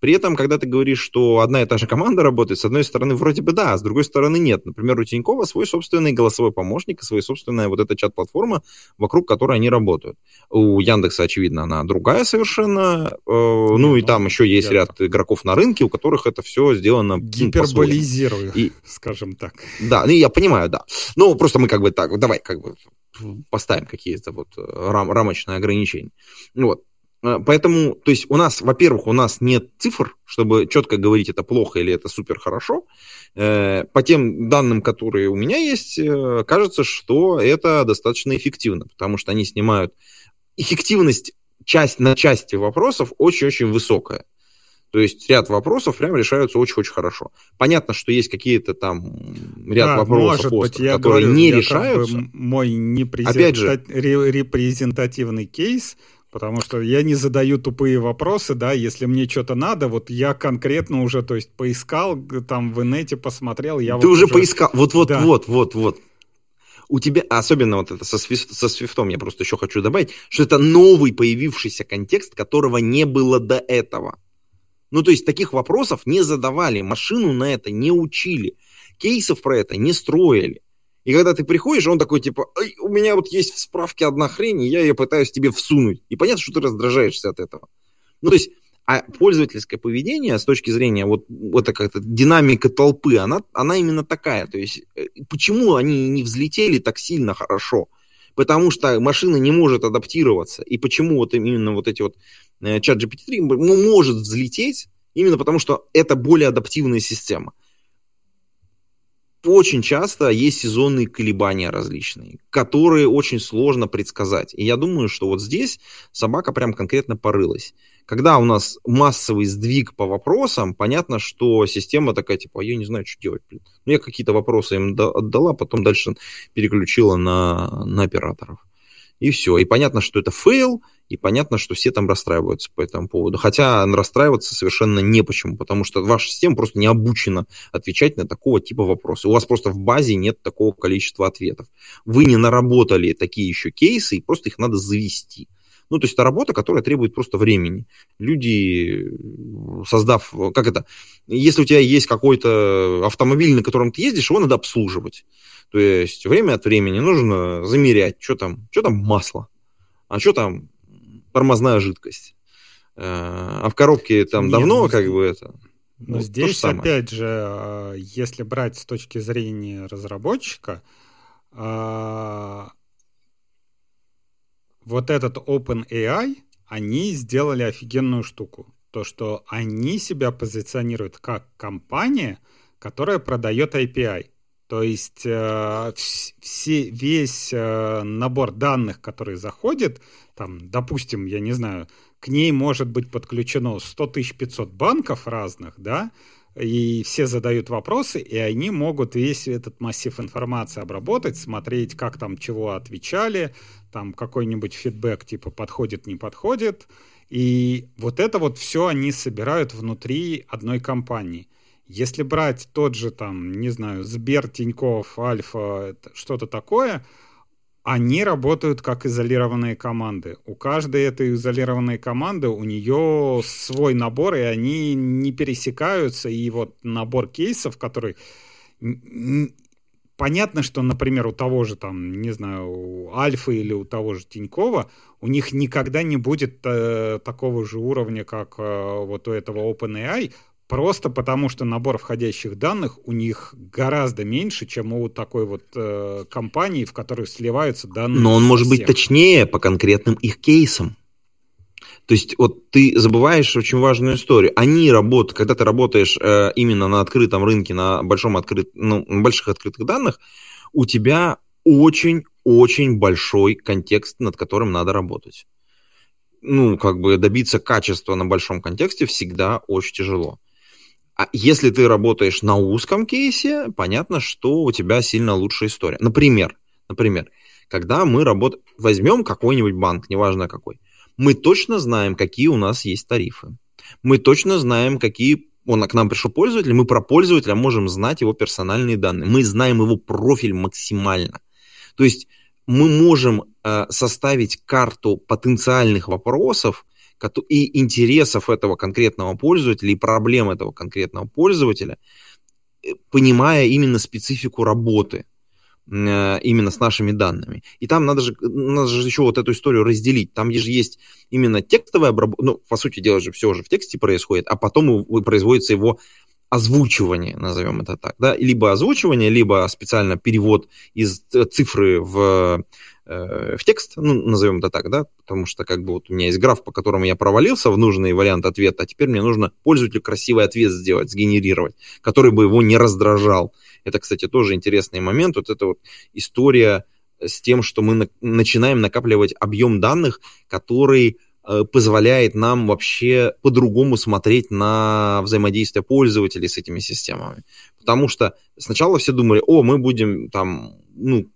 При этом, когда ты говоришь, что одна и та же команда работает, с одной стороны, вроде бы да, а с другой стороны нет. Например, у Тинькова свой собственный голосовой помощник, свой собственная вот эта чат-платформа, вокруг которой они работают. У Яндекса, очевидно, она другая совершенно. Э, ну, и там еще есть ряд игроков на рынке, у которых это все сделано Гиперболизирую, и, скажем так. Да, ну, я понимаю, да. Ну, просто мы как бы так, давай как бы поставим какие-то вот э, рам, рамочные ограничения. Вот. Э, поэтому, то есть у нас, во-первых, у нас нет цифр, чтобы четко говорить, это плохо или это супер хорошо. Э, по тем данным, которые у меня есть, э, кажется, что это достаточно эффективно, потому что они снимают эффективность часть на части вопросов очень-очень высокая. То есть ряд вопросов прям решаются очень-очень хорошо. Понятно, что есть какие-то там ряд да, вопросов, может быть, я которые говорю, не решаются. Как бы мой непрезент... Опять же, репрезентативный кейс – Потому что я не задаю тупые вопросы, да, если мне что-то надо, вот я конкретно уже, то есть поискал, там в инете посмотрел, я Ты вот уже, уже поискал, вот-вот, да. вот, вот, вот. У тебя, особенно вот это со, свифт, со свифтом, я просто еще хочу добавить, что это новый появившийся контекст, которого не было до этого. Ну, то есть таких вопросов не задавали, машину на это не учили, кейсов про это не строили. И когда ты приходишь, он такой, типа, у меня вот есть в справке одна хрень, и я ее пытаюсь тебе всунуть. И понятно, что ты раздражаешься от этого. Ну, то есть, а пользовательское поведение с точки зрения вот, вот как-то динамика толпы, она, она именно такая. То есть, э, почему они не взлетели так сильно хорошо? Потому что машина не может адаптироваться. И почему вот именно вот эти вот э, чат GPT-3 может взлететь? Именно потому, что это более адаптивная система очень часто есть сезонные колебания различные, которые очень сложно предсказать. И я думаю, что вот здесь собака прям конкретно порылась. Когда у нас массовый сдвиг по вопросам, понятно, что система такая, типа, «А я не знаю, что делать. Блин. Ну, я какие-то вопросы им отдала, потом дальше переключила на, на операторов. И все. И понятно, что это fail, и понятно, что все там расстраиваются по этому поводу. Хотя расстраиваться совершенно не почему, потому что ваша система просто не обучена отвечать на такого типа вопросы. У вас просто в базе нет такого количества ответов. Вы не наработали такие еще кейсы, и просто их надо завести. Ну, то есть это работа, которая требует просто времени. Люди, создав, как это, если у тебя есть какой-то автомобиль, на котором ты ездишь, его надо обслуживать. То есть время от времени нужно замерять, что там, что там масло, а что там тормозная жидкость. Э, а в коробке там Не, давно ну, как бы это... Но ну, здесь, опять же, а, если брать с точки зрения разработчика, а, вот этот OpenAI, они сделали офигенную штуку. То, что они себя позиционируют как компания, которая продает API. То есть э, все, весь э, набор данных, который заходит, там, допустим, я не знаю, к ней может быть подключено 100 500 банков разных, да, и все задают вопросы, и они могут весь этот массив информации обработать, смотреть, как там чего отвечали, там какой-нибудь фидбэк типа подходит, не подходит. И вот это вот все они собирают внутри одной компании. Если брать тот же там, не знаю, Сбер, Тиньков, Альфа, что-то такое, они работают как изолированные команды. У каждой этой изолированной команды у нее свой набор, и они не пересекаются. И вот набор кейсов, который понятно, что, например, у того же там, не знаю, у Альфы или у того же Тинькова, у них никогда не будет э, такого же уровня, как э, вот у этого OpenAI, Просто потому, что набор входящих данных у них гораздо меньше, чем у такой вот э, компании, в которой сливаются данные. Но он может быть точнее по конкретным их кейсам. То есть вот ты забываешь очень важную историю. Они работают, когда ты работаешь э, именно на открытом рынке, на большом открыт, ну, на больших открытых данных, у тебя очень-очень большой контекст, над которым надо работать. Ну, как бы добиться качества на большом контексте всегда очень тяжело. А если ты работаешь на узком кейсе, понятно, что у тебя сильно лучшая история. Например, например, когда мы работаем, возьмем какой-нибудь банк, неважно какой, мы точно знаем, какие у нас есть тарифы. Мы точно знаем, какие он к нам пришел пользователь, мы про пользователя можем знать его персональные данные. Мы знаем его профиль максимально. То есть мы можем э, составить карту потенциальных вопросов, и интересов этого конкретного пользователя, и проблем этого конкретного пользователя, э, понимая именно специфику работы э, именно с нашими данными. И там надо же, надо же еще вот эту историю разделить. Там же есть именно текстовая обработка, ну, по сути дела же все уже в тексте происходит, а потом производится его озвучивание, назовем это так, да, либо озвучивание, либо специально перевод из цифры в в текст, ну, назовем это так, да, потому что как бы вот у меня есть граф, по которому я провалился в нужный вариант ответа, а теперь мне нужно пользователю красивый ответ сделать, сгенерировать, который бы его не раздражал. Это, кстати, тоже интересный момент, вот эта вот история с тем, что мы на, начинаем накапливать объем данных, который э, позволяет нам вообще по-другому смотреть на взаимодействие пользователей с этими системами. Потому что сначала все думали, о, мы будем там, ну,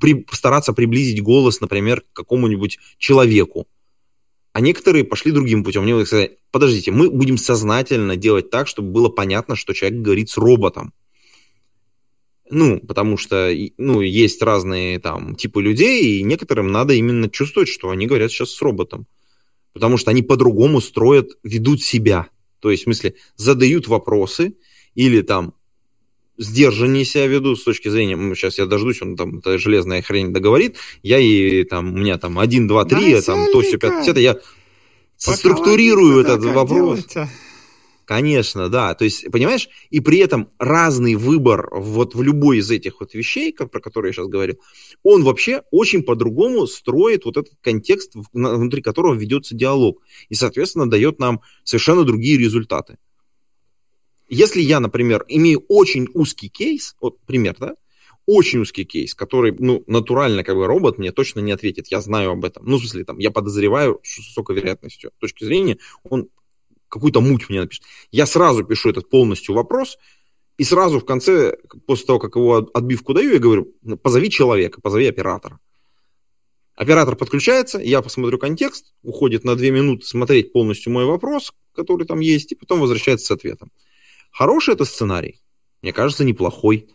при, стараться приблизить голос, например, к какому-нибудь человеку. А некоторые пошли другим путем. Они сказали, подождите, мы будем сознательно делать так, чтобы было понятно, что человек говорит с роботом. Ну, потому что ну, есть разные там типы людей, и некоторым надо именно чувствовать, что они говорят сейчас с роботом. Потому что они по-другому строят, ведут себя. То есть, в смысле, задают вопросы или там сдержаннее себя веду с точки зрения, сейчас я дождусь, он там, эта железная хрень договорит, я и там, у меня там 1, 2, 3, Насильника. там, то, все, 5, это я структурирую этот вопрос. Делайте. Конечно, да. То есть, понимаешь, и при этом разный выбор вот в любой из этих вот вещей, про которые я сейчас говорил, он вообще очень по-другому строит вот этот контекст, внутри которого ведется диалог. И, соответственно, дает нам совершенно другие результаты. Если я, например, имею очень узкий кейс, вот пример, да, очень узкий кейс, который, ну, натурально, как бы, робот мне точно не ответит, я знаю об этом. Ну, в смысле, там, я подозреваю, с высокой вероятностью с точки зрения, он какую-то муть мне напишет. Я сразу пишу этот полностью вопрос, и сразу в конце, после того, как его отбивку даю, я говорю, позови человека, позови оператора. Оператор подключается, я посмотрю контекст, уходит на две минуты смотреть полностью мой вопрос, который там есть, и потом возвращается с ответом. Хороший это сценарий? Мне кажется, неплохой.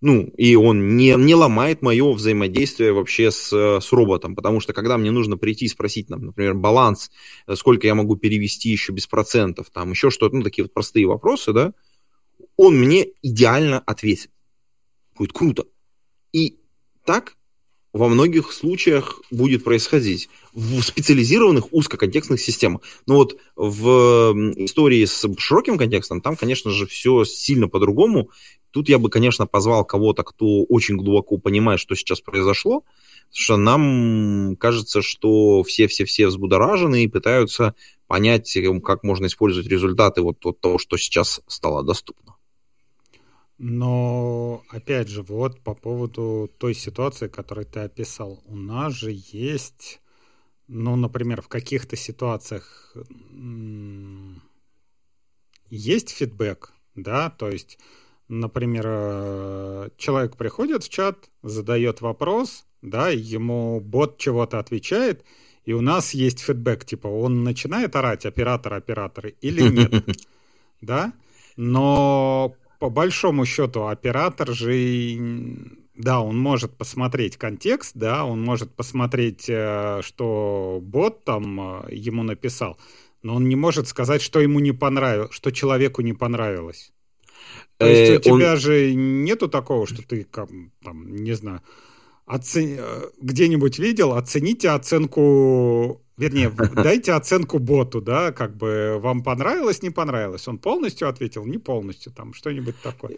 Ну, и он не, не ломает мое взаимодействие вообще с, с роботом, потому что когда мне нужно прийти и спросить, например, баланс, сколько я могу перевести еще без процентов, там еще что-то, ну, такие вот простые вопросы, да, он мне идеально ответит. Будет круто. И так во многих случаях будет происходить в специализированных узкоконтекстных системах. Но вот в истории с широким контекстом там, конечно же, все сильно по-другому. Тут я бы, конечно, позвал кого-то, кто очень глубоко понимает, что сейчас произошло, потому что нам кажется, что все-все-все взбудоражены и пытаются понять, как можно использовать результаты вот, вот того, что сейчас стало доступно. Но, опять же, вот по поводу той ситуации, которую ты описал, у нас же есть, ну, например, в каких-то ситуациях есть фидбэк, да, то есть, например, э, человек приходит в чат, задает вопрос, да, ему бот чего-то отвечает, и у нас есть фидбэк, типа, он начинает орать, оператор, оператор, или нет, да, но по большому счету оператор же, да, он может посмотреть контекст, да, он может посмотреть, э, что бот там э, ему написал, но он не может сказать, что ему не понравилось, что человеку не понравилось. То есть у э, тебя же нету такого, что ты там, не знаю, оцен... где-нибудь видел, оцените оценку Вернее, дайте оценку боту, да, как бы вам понравилось, не понравилось. Он полностью ответил, не полностью, там что-нибудь такое.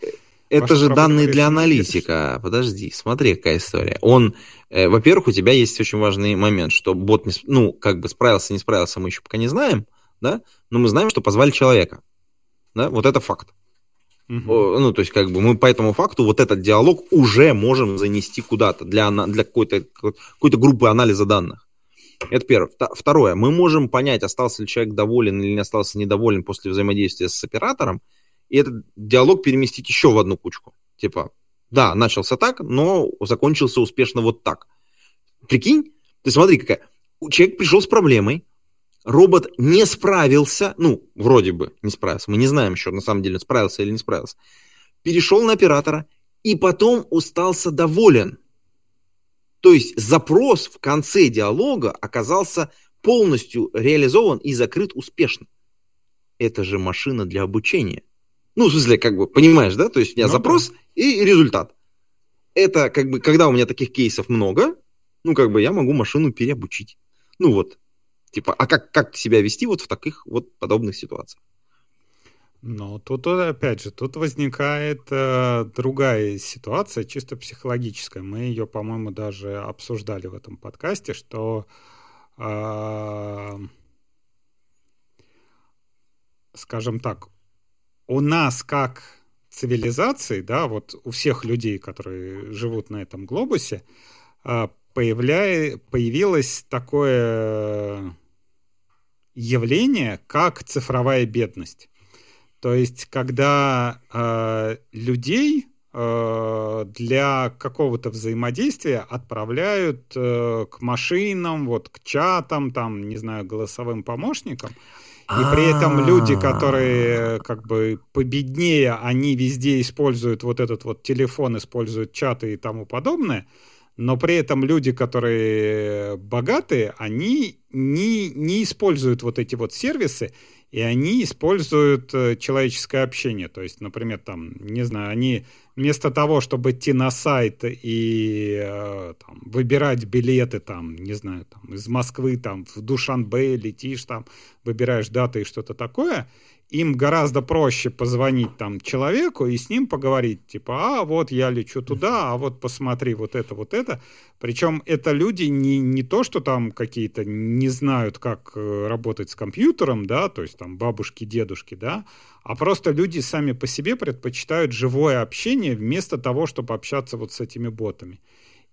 Это Ваша же данные для аналитика. Подожди, смотри, какая история. Он, э, во-первых, у тебя есть очень важный момент, что бот, не, ну, как бы справился, не справился, мы еще пока не знаем, да, но мы знаем, что позвали человека. Да, вот это факт. Угу. Ну, то есть, как бы мы по этому факту вот этот диалог уже можем занести куда-то для, для какой-то какой группы анализа данных. Это первое. Второе. Мы можем понять, остался ли человек доволен или не остался недоволен после взаимодействия с оператором, и этот диалог переместить еще в одну кучку. Типа, да, начался так, но закончился успешно вот так. Прикинь, ты смотри, какая. Человек пришел с проблемой, робот не справился, ну, вроде бы не справился, мы не знаем еще, на самом деле, справился или не справился, перешел на оператора и потом остался доволен. То есть запрос в конце диалога оказался полностью реализован и закрыт успешно. Это же машина для обучения. Ну, в смысле, как бы, понимаешь, да? То есть у меня ну, запрос да. и результат. Это как бы, когда у меня таких кейсов много, ну, как бы я могу машину переобучить. Ну вот, типа, а как, как себя вести вот в таких вот подобных ситуациях? Но тут, опять же, тут возникает э, другая ситуация, чисто психологическая. Мы ее, по-моему, даже обсуждали в этом подкасте, что, э, скажем так, у нас как цивилизации, да, вот у всех людей, которые живут на этом глобусе, э, появля... появилось такое явление, как цифровая бедность. То есть, когда э, людей э, для какого-то взаимодействия отправляют э, к машинам, вот к чатам, там, не знаю, голосовым помощникам, и при этом люди, которые как бы победнее, они везде используют вот этот вот телефон, используют чаты и тому подобное, но при этом люди, которые богатые, они не, не используют вот эти вот сервисы, и они используют э, человеческое общение. То есть, например, там, не знаю, они вместо того, чтобы идти на сайт и э, там, выбирать билеты, там, не знаю, там, из Москвы там, в Душанбе летишь, там, выбираешь даты и что-то такое, им гораздо проще позвонить там человеку и с ним поговорить, типа, а вот я лечу туда, а вот посмотри вот это, вот это. Причем это люди не, не то, что там какие-то не знают, как э, работать с компьютером, да, то есть там бабушки, дедушки, да, а просто люди сами по себе предпочитают живое общение вместо того, чтобы общаться вот с этими ботами.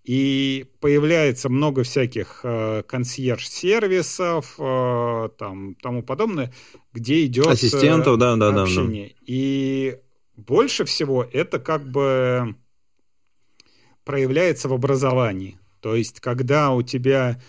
И появляется много всяких э, консьерж-сервисов, э, там, тому подобное, где идет Ассистентов, да, да, общение. Да, да. И больше всего это как бы проявляется в образовании. То есть, когда у тебя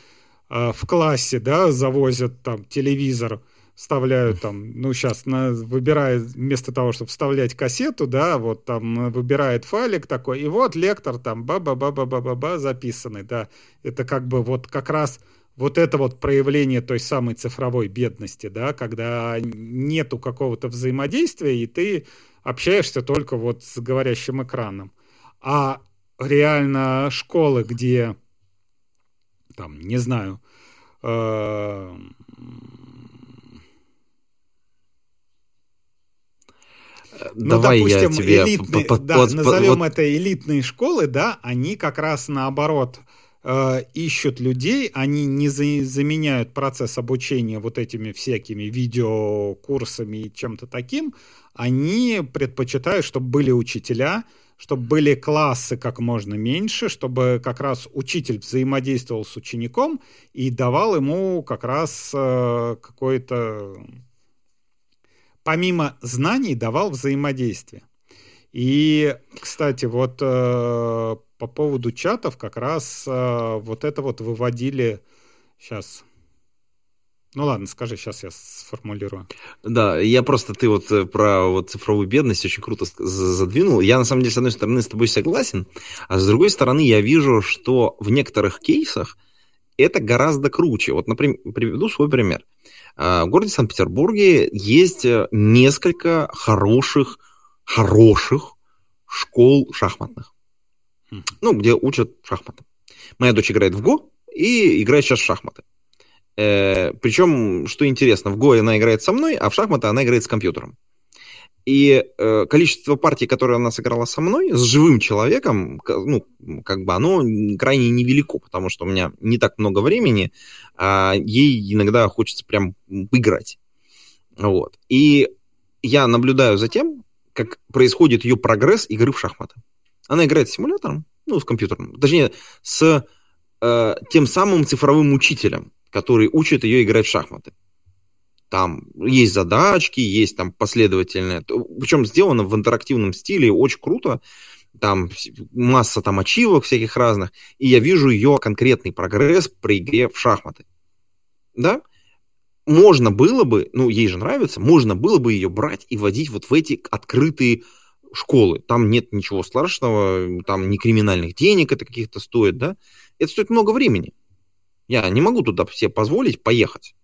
э, в классе, да, завозят там телевизор, вставляют там, ну, сейчас на, выбирает, вместо того, чтобы вставлять кассету, да, вот там выбирает файлик такой, и вот лектор там ба-ба-ба-ба-ба-ба записанный, да, это как бы вот как раз вот это вот проявление той самой цифровой бедности, да, когда нету какого-то взаимодействия, и ты общаешься только вот с говорящим экраном. А реально школы, где, там, не знаю, э ну, Давай допустим, я тебе элитные, по, да, назовем вот... это элитные школы, да, они как раз наоборот э, ищут людей, они не за, заменяют процесс обучения вот этими всякими видеокурсами и чем-то таким, они предпочитают, чтобы были учителя, чтобы были классы как можно меньше, чтобы как раз учитель взаимодействовал с учеником и давал ему как раз э, какой-то помимо знаний давал взаимодействие. И, кстати, вот э, по поводу чатов как раз э, вот это вот выводили сейчас. Ну ладно, скажи, сейчас я сформулирую. Да, я просто, ты вот э, про вот цифровую бедность очень круто задвинул. Я, на самом деле, с одной стороны, с тобой согласен, а с другой стороны, я вижу, что в некоторых кейсах это гораздо круче. Вот, например, приведу свой пример. А, в городе Санкт-Петербурге есть э, несколько хороших, хороших школ шахматных. Ну, где учат шахматы. Моя дочь играет в ГО и играет сейчас в шахматы. Э, причем, что интересно, в ГО она играет со мной, а в шахматы она играет с компьютером. И э, количество партий, которые она сыграла со мной, с живым человеком, ну, как бы оно крайне невелико, потому что у меня не так много времени, а ей иногда хочется прям играть. Вот. И я наблюдаю за тем, как происходит ее прогресс игры в шахматы. Она играет с симулятором, ну, с компьютером, точнее, с э, тем самым цифровым учителем, который учит ее играть в шахматы. Там есть задачки, есть там последовательные. Причем сделано в интерактивном стиле, очень круто. Там масса там ачивок всяких разных. И я вижу ее конкретный прогресс при игре в шахматы. Да? Можно было бы, ну, ей же нравится, можно было бы ее брать и водить вот в эти открытые школы. Там нет ничего страшного, там не криминальных денег это каких-то стоит, да. Это стоит много времени. Я не могу туда себе позволить поехать.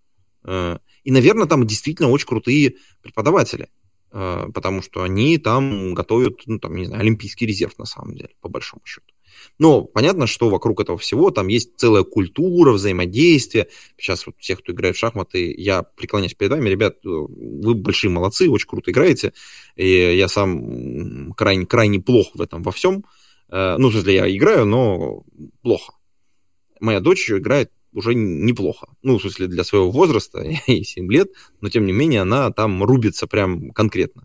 Э, и, наверное, там действительно очень крутые преподаватели, э, потому что они там готовят, ну, там, не знаю, олимпийский резерв, на самом деле, по большому счету. Но понятно, что вокруг этого всего там есть целая культура взаимодействия. Сейчас вот всех, кто играет в шахматы, я преклоняюсь перед вами. Ребят, вы большие молодцы, очень круто играете. И я сам крайне, крайне плох в этом во всем. Э, ну, в смысле, я играю, но плохо. Моя дочь играет уже неплохо. Ну, в смысле, для своего возраста, ей 7 лет, но тем не менее она там рубится прям конкретно.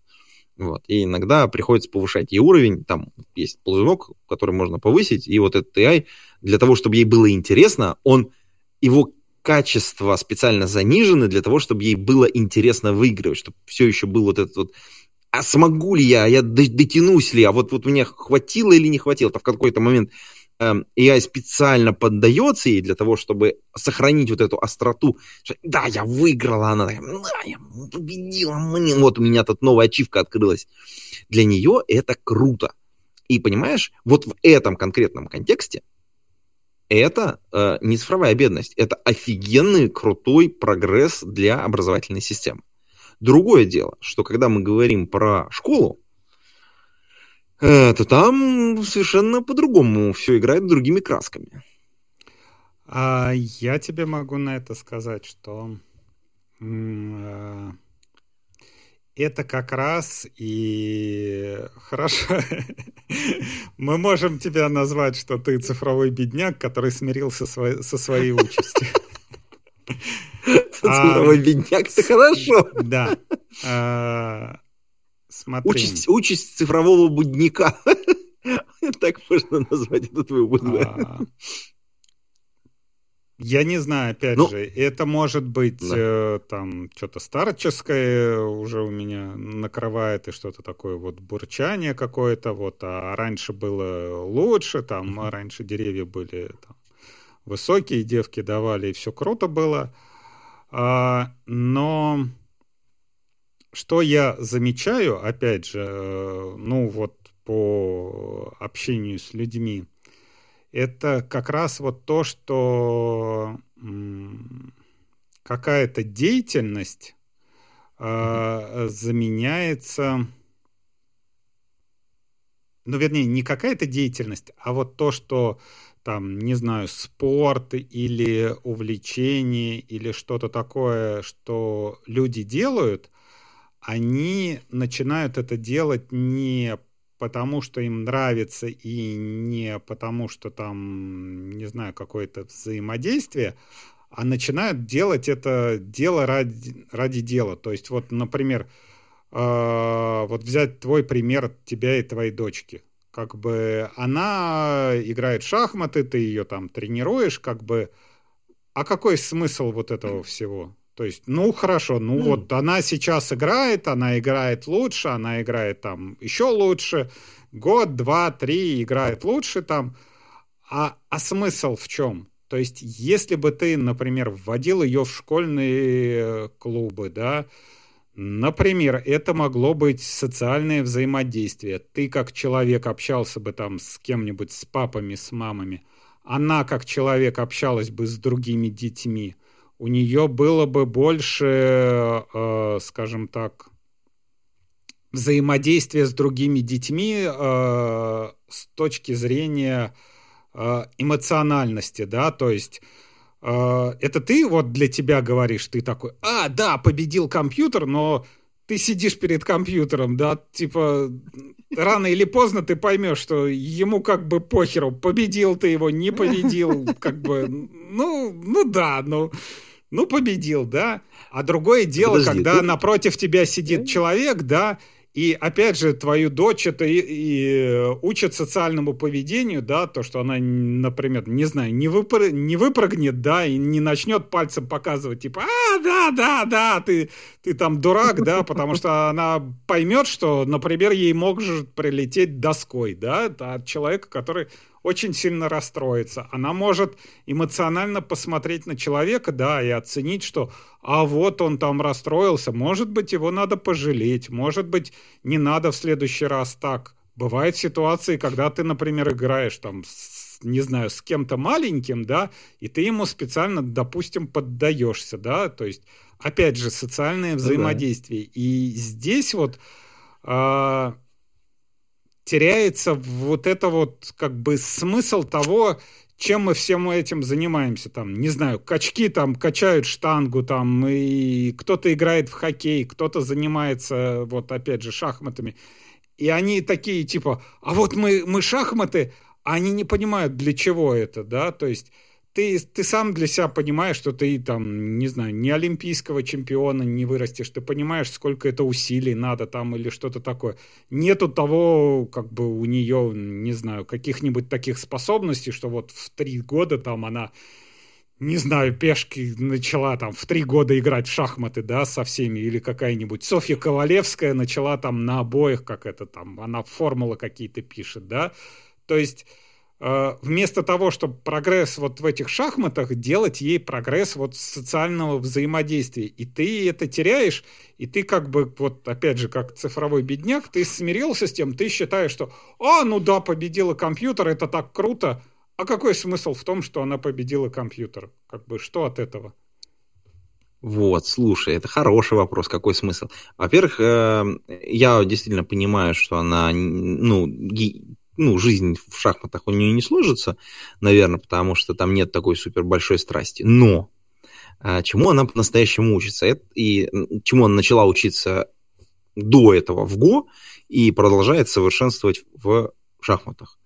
Вот. И иногда приходится повышать ей уровень, там есть ползунок, который можно повысить, и вот этот AI, для того, чтобы ей было интересно, он, его качество специально занижены для того, чтобы ей было интересно выигрывать, чтобы все еще был вот этот вот а смогу ли я, а я дотянусь ли, а вот, вот мне хватило или не хватило, то в какой-то момент AI эм, специально поддается ей для того, чтобы сохранить вот эту остроту. Да, я выиграла, она да, я победила, мне, вот у меня тут новая ачивка открылась. Для нее это круто. И понимаешь, вот в этом конкретном контексте это э, не цифровая бедность, это офигенный, крутой прогресс для образовательной системы. Другое дело, что когда мы говорим про школу, то там совершенно по-другому все играет другими красками. А я тебе могу на это сказать, что э, это как раз и хорошо. Мы можем тебя назвать, что ты цифровой бедняк, который смирился со своей участью. Цифровой бедняк, это хорошо. Да. А, смотри. Участь, участь цифрового будника. Так можно назвать этот выбор. А, я не знаю, опять ну, же, это может быть да. э, там что-то старческое уже у меня накрывает и что-то такое вот бурчание какое-то вот, а раньше было лучше, там uh-huh. раньше деревья были там, высокие, девки давали и все круто было, а, но что я замечаю, опять же, э, ну вот по общению с людьми это как раз вот то, что какая-то деятельность э, заменяется, ну, вернее, не какая-то деятельность, а вот то, что там, не знаю, спорт или увлечение или что-то такое, что люди делают, они начинают это делать не потому что им нравится и не потому что там, не знаю, какое-то взаимодействие, а начинают делать это дело ради, ради дела. То есть вот, например, э, вот взять твой пример тебя и твоей дочки. Как бы она играет в шахматы, ты ее там тренируешь, как бы... А какой смысл вот этого всего? То есть, ну хорошо, ну mm. вот она сейчас играет, она играет лучше, она играет там еще лучше, год, два, три играет лучше там. А, а смысл в чем? То есть, если бы ты, например, вводил ее в школьные клубы, да, например, это могло быть социальное взаимодействие. Ты как человек общался бы там с кем-нибудь, с папами, с мамами. Она как человек общалась бы с другими детьми у нее было бы больше, э, скажем так, взаимодействия с другими детьми э, с точки зрения э, эмоциональности, да, то есть э, это ты вот для тебя говоришь, ты такой, а, да, победил компьютер, но ты сидишь перед компьютером, да, типа рано или поздно ты поймешь, что ему как бы похеру, победил ты его, не победил, как бы, ну, ну да, ну, ну победил, да. А другое дело, Подожди, когда ты... напротив тебя сидит человек, да, и опять же, твою дочь это и, и учат социальному поведению, да, то, что она, например, не знаю, не, выпр... не выпрыгнет, да, и не начнет пальцем показывать, типа, а, да, да, да, ты, ты там дурак, да, потому что она поймет, что, например, ей может прилететь доской, да, от человека, который очень сильно расстроится. Она может эмоционально посмотреть на человека, да, и оценить, что а вот он там расстроился, может быть, его надо пожалеть, может быть, не надо в следующий раз так. Бывают ситуации, когда ты, например, играешь там с, не знаю, с кем-то маленьким, да, и ты ему специально, допустим, поддаешься, да, то есть, опять же, социальное ну взаимодействие. Да. И здесь вот а, теряется вот это вот как бы смысл того, чем мы всем этим занимаемся, там, не знаю, качки там качают штангу, там, и кто-то играет в хоккей, кто-то занимается, вот, опять же, шахматами, и они такие, типа, а вот мы, мы шахматы, а они не понимают, для чего это, да, то есть ты, ты сам для себя понимаешь, что ты там, не знаю, не олимпийского чемпиона не вырастешь, ты понимаешь, сколько это усилий надо там или что-то такое. Нету того, как бы у нее, не знаю, каких-нибудь таких способностей, что вот в три года там она не знаю, пешки начала там в три года играть в шахматы, да, со всеми, или какая-нибудь Софья Ковалевская начала там на обоих, как это там, она формулы какие-то пишет, да, то есть вместо того, чтобы прогресс вот в этих шахматах, делать ей прогресс вот социального взаимодействия. И ты это теряешь, и ты как бы, вот опять же, как цифровой бедняк, ты смирился с тем, ты считаешь, что, а, ну да, победила компьютер, это так круто. А какой смысл в том, что она победила компьютер? Как бы, что от этого? Вот, слушай, это хороший вопрос, какой смысл? Во-первых, э, я действительно понимаю, что она, ну, ну, жизнь в шахматах у нее не сложится, наверное, потому что там нет такой супер большой страсти. Но а, чему она по-настоящему учится? И чему она начала учиться до этого в ГО и продолжает совершенствовать в шахматах.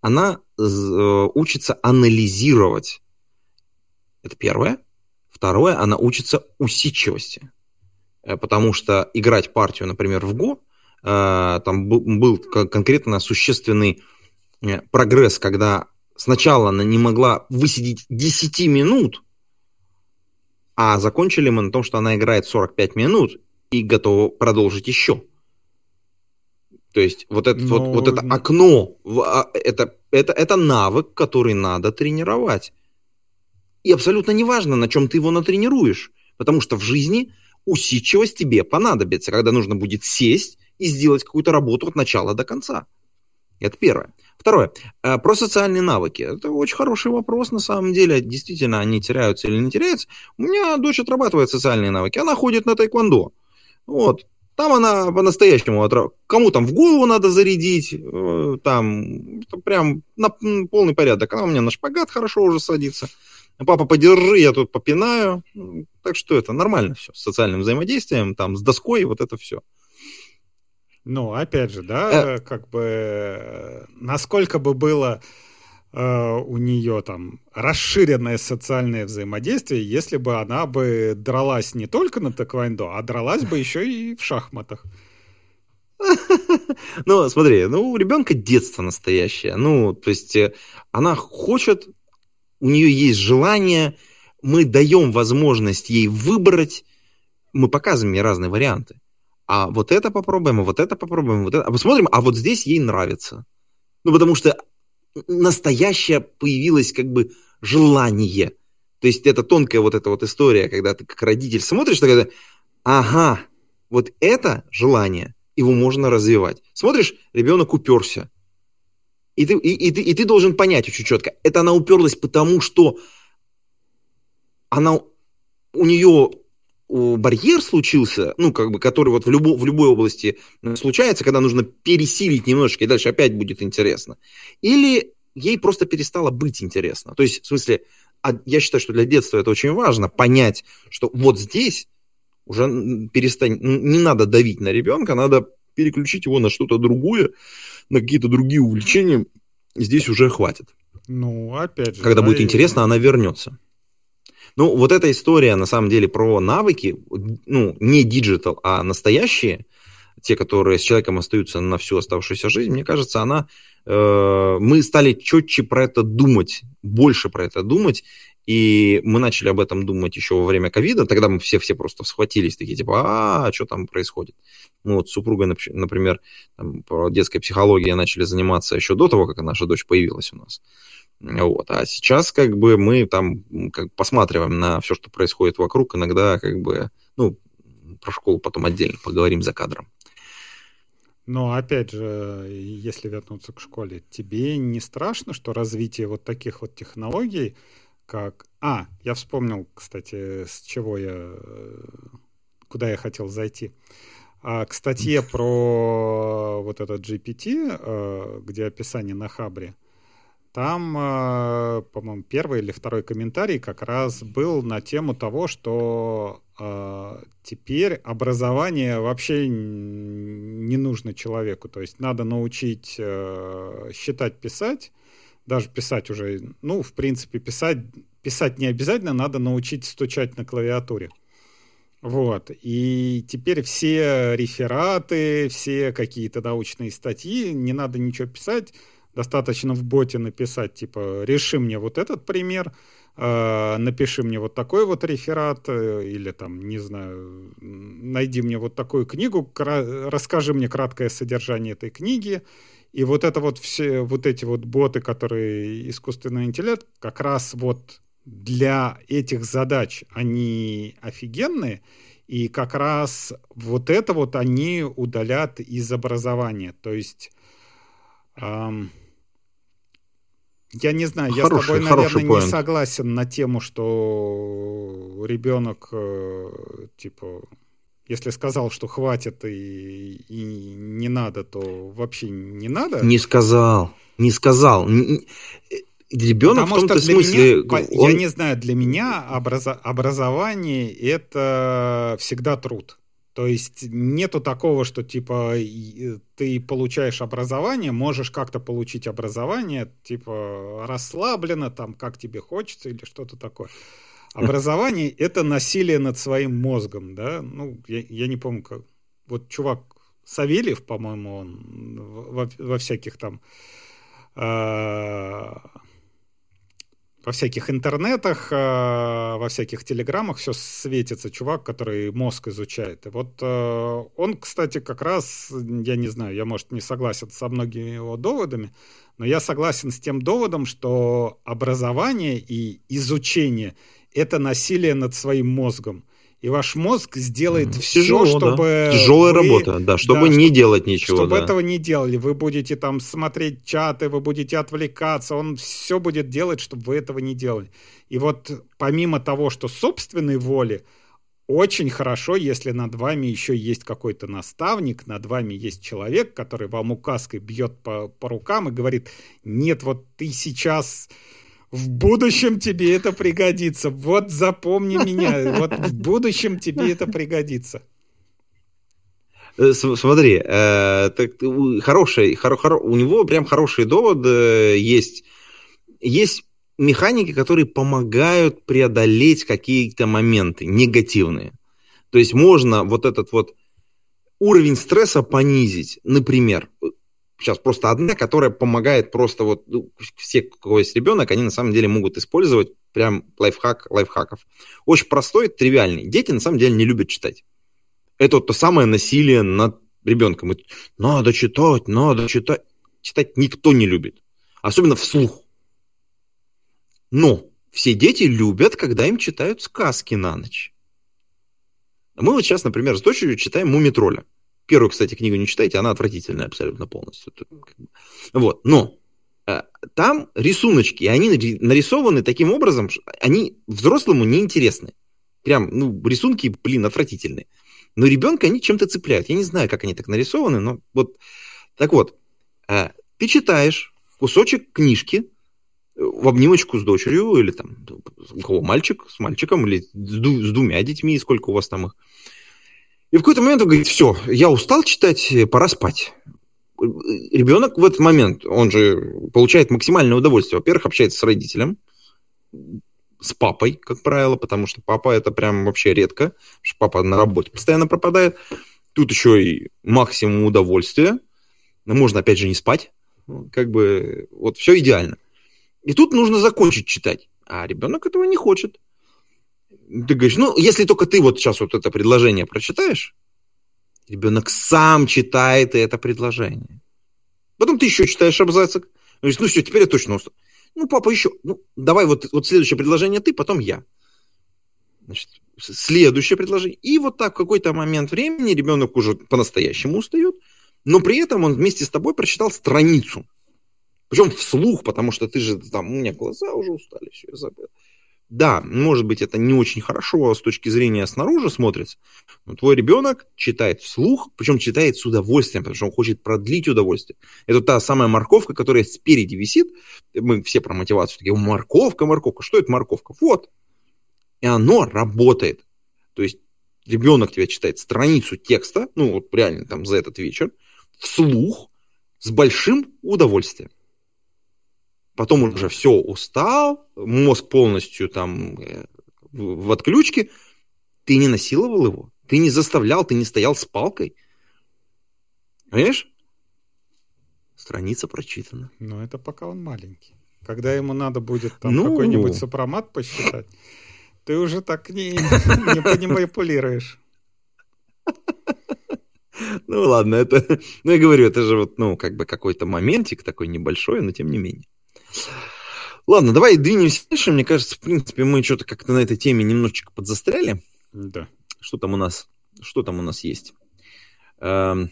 Она э, учится анализировать. Это первое. Второе, она учится усидчивости. Э, потому что играть партию, например, в ГО, там был конкретно существенный прогресс, когда сначала она не могла высидеть 10 минут, а закончили мы на том, что она играет 45 минут и готова продолжить еще. То есть вот это, Но... вот, вот это окно, а, это, это, это навык, который надо тренировать. И абсолютно неважно, на чем ты его натренируешь. Потому что в жизни усидчивость тебе понадобится, когда нужно будет сесть и сделать какую-то работу от начала до конца. Это первое. Второе. Э, про социальные навыки. Это очень хороший вопрос, на самом деле. Действительно, они теряются или не теряются. У меня дочь отрабатывает социальные навыки. Она ходит на тайквондо. Вот. Там она по-настоящему, кому там в голову надо зарядить, э, там прям на полный порядок. Она у меня на шпагат хорошо уже садится. Папа, подержи, я тут попинаю. Так что это нормально все. С социальным взаимодействием, там, с доской, вот это все. Ну, опять же, да, э... как бы насколько бы было э, у нее там расширенное социальное взаимодействие, если бы она бы дралась не только на тэквондо, а дралась бы еще и в шахматах. Ну, смотри, ну, у ребенка детство настоящее. Ну, то есть э, она хочет, у нее есть желание, мы даем возможность ей выбрать, мы показываем ей разные варианты а вот это попробуем, а вот это попробуем, вот это, а посмотрим, а вот здесь ей нравится. Ну, потому что настоящее появилось как бы желание. То есть это тонкая вот эта вот история, когда ты как родитель смотришь, тогда, ага, вот это желание, его можно развивать. Смотришь, ребенок уперся. И ты, и, и, ты, и ты должен понять очень четко, это она уперлась потому, что она, у нее барьер случился, ну, как бы, который вот в, любо, в любой области э, случается, когда нужно пересилить немножечко, и дальше опять будет интересно. Или ей просто перестало быть интересно. То есть, в смысле, а я считаю, что для детства это очень важно, понять, что вот здесь уже перестань, не надо давить на ребенка, надо переключить его на что-то другое, на какие-то другие увлечения, здесь уже хватит. Ну, опять же. Когда да, будет интересно, и... она вернется. Ну, вот эта история, на самом деле, про навыки, ну, не digital, а настоящие, те, которые с человеком остаются на всю оставшуюся жизнь, мне кажется, она, э, мы стали четче про это думать, больше про это думать, и мы начали об этом думать еще во время ковида, тогда мы все-все просто схватились, такие типа, а, что там происходит? Мы вот с супругой, например, там, по детской психологии начали заниматься еще до того, как наша дочь появилась у нас. Вот. А сейчас как бы мы там как посматриваем на все, что происходит вокруг, иногда как бы, ну, про школу потом отдельно поговорим за кадром. Но опять же, если вернуться к школе, тебе не страшно, что развитие вот таких вот технологий, как... А, я вспомнил, кстати, с чего я... Куда я хотел зайти. А, к статье про вот этот GPT, э, где описание на Хабре, там, э, по-моему, первый или второй комментарий как раз был на тему того, что э, теперь образование вообще не нужно человеку. То есть надо научить э, считать, писать, даже писать уже, ну, в принципе, писать, писать не обязательно, надо научить стучать на клавиатуре. Вот. И теперь все рефераты, все какие-то научные статьи, не надо ничего писать, Достаточно в боте написать, типа, реши мне вот этот пример, э, напиши мне вот такой вот реферат, э, или там, не знаю, найди мне вот такую книгу, расскажи мне краткое содержание этой книги, и вот это вот все, вот эти вот боты, которые искусственный интеллект, как раз вот для этих задач они офигенные, и как раз вот это вот они удалят из образования. То есть эм, я не знаю, я хороший, с тобой, наверное, не point. согласен на тему, что ребенок, э, типа, если сказал, что хватит и, и не надо, то вообще не надо. Не сказал, не сказал. Ребенок Потому в том-то смысле... Меня, он... Я не знаю, для меня образо, образование это всегда труд. То есть нету такого, что типа ты получаешь образование, можешь как-то получить образование, типа расслабленно, там, как тебе хочется или что-то такое. Образование — это насилие над своим мозгом, да? Ну, я, я не помню, как... Вот чувак Савельев, по-моему, он во, во всяких там... Э, во всяких интернетах, э, во всяких телеграммах все светится чувак, который мозг изучает. И вот э, он, кстати, как раз, я не знаю, я, может, не согласен со многими его доводами, но я согласен с тем доводом, что образование и изучение — это насилие над своим мозгом и ваш мозг сделает mm, все, тяжело, чтобы... Да. Тяжелая вы, работа, да, чтобы да, не чтобы, делать ничего. Чтобы да. этого не делали. Вы будете там смотреть чаты, вы будете отвлекаться, он все будет делать, чтобы вы этого не делали. И вот помимо того, что собственной воли, очень хорошо, если над вами еще есть какой-то наставник, над вами есть человек, который вам указкой бьет по, по рукам и говорит, нет, вот ты сейчас в будущем тебе это пригодится. Вот запомни меня. Вот в будущем тебе это пригодится. Э, смотри, э, так, хороший, хоро, хоро, у него прям хороший довод э, есть. Есть механики, которые помогают преодолеть какие-то моменты негативные. То есть можно вот этот вот уровень стресса понизить. Например, сейчас просто одна, которая помогает просто вот ну, все, у кого есть ребенок, они на самом деле могут использовать прям лайфхак лайфхаков. Очень простой, тривиальный. Дети на самом деле не любят читать. Это вот то самое насилие над ребенком. Надо читать, надо читать. Читать никто не любит. Особенно вслух. Но все дети любят, когда им читают сказки на ночь. Мы вот сейчас, например, с дочерью читаем «Мумитроля». Первую, кстати, книгу не читайте, она отвратительная абсолютно полностью. Вот, но э, там рисуночки, и они нарисованы таким образом, что они взрослому неинтересны. Прям, ну, рисунки, блин, отвратительные. Но ребенка они чем-то цепляют. Я не знаю, как они так нарисованы, но вот. Так вот, э, ты читаешь кусочек книжки э, в обнимочку с дочерью, или там, у кого мальчик с мальчиком, или с двумя детьми, сколько у вас там их. И в какой-то момент он говорит, все, я устал читать, пора спать. Ребенок в этот момент, он же получает максимальное удовольствие. Во-первых, общается с родителем, с папой, как правило, потому что папа это прям вообще редко, потому что папа на работе постоянно пропадает. Тут еще и максимум удовольствия. Можно, опять же, не спать. Как бы вот все идеально. И тут нужно закончить читать. А ребенок этого не хочет ты говоришь, ну, если только ты вот сейчас вот это предложение прочитаешь, ребенок сам читает это предложение. Потом ты еще читаешь абзацик. Говоришь, ну все, теперь я точно устал. Ну, папа, еще, ну, давай вот, вот следующее предложение ты, потом я. Значит, следующее предложение. И вот так в какой-то момент времени ребенок уже по-настоящему устает, но при этом он вместе с тобой прочитал страницу. Причем вслух, потому что ты же там, у меня глаза уже устали, все, я забыл. Да, может быть, это не очень хорошо с точки зрения снаружи смотрится, но твой ребенок читает вслух, причем читает с удовольствием, потому что он хочет продлить удовольствие. Это та самая морковка, которая спереди висит. Мы все про мотивацию такие, морковка, морковка. Что это морковка? Вот. И оно работает. То есть ребенок тебя читает страницу текста, ну вот реально там за этот вечер, вслух, с большим удовольствием потом уже все устал, мозг полностью там э, в отключке, ты не насиловал его, ты не заставлял, ты не стоял с палкой. Понимаешь? Страница прочитана. Но это пока он маленький. Когда ему надо будет там ну... какой-нибудь сопромат посчитать, ты уже так не, не, не манипулируешь. Ну ладно, это, ну я говорю, это же вот, ну, как бы какой-то моментик такой небольшой, но тем не менее. Ладно, давай двинемся дальше. Мне кажется, в принципе, мы что-то как-то на этой теме немножечко подзастряли. Да. Что там у нас, что там у нас есть? Эм...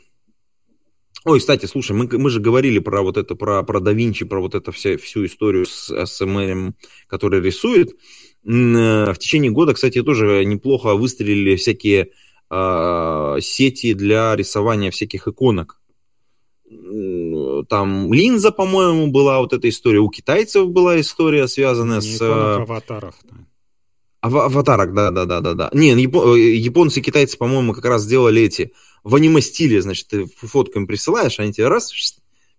Ой, кстати, слушай, мы, мы же говорили про вот это, про, про да Винчи, про вот это вся, всю историю с СМР, который рисует. Э, в течение года, кстати, тоже неплохо выстрелили всякие э, сети для рисования всяких иконок там Lensa, по-моему, была вот эта история. У китайцев была история, связанная Не с... аватаров. Да. Аватарок, да, да, да, да, да. Не, японцы и китайцы, по-моему, как раз сделали эти в аниме-стиле, значит, ты фотку им присылаешь, они тебе раз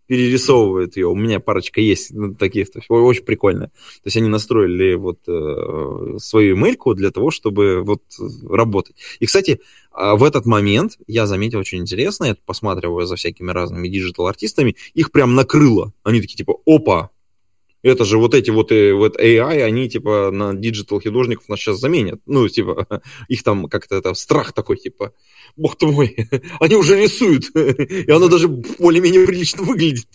перерисовывают ее. У меня парочка есть ну, таких, то есть, очень прикольно. То есть они настроили вот э, свою ML -ку для того, чтобы вот работать. И, кстати, а, в этот момент я заметил очень интересно, я посматриваю за всякими разными digital -артистами, их прям накрыло. Они такие типа, опа, это же вот эти вот, э, вот AI, они типа на digital художников нас сейчас заменят. Ну, типа, их там как-то это страх такой, типа, бог ты мой, они уже рисуют, и оно даже более-менее прилично выглядит.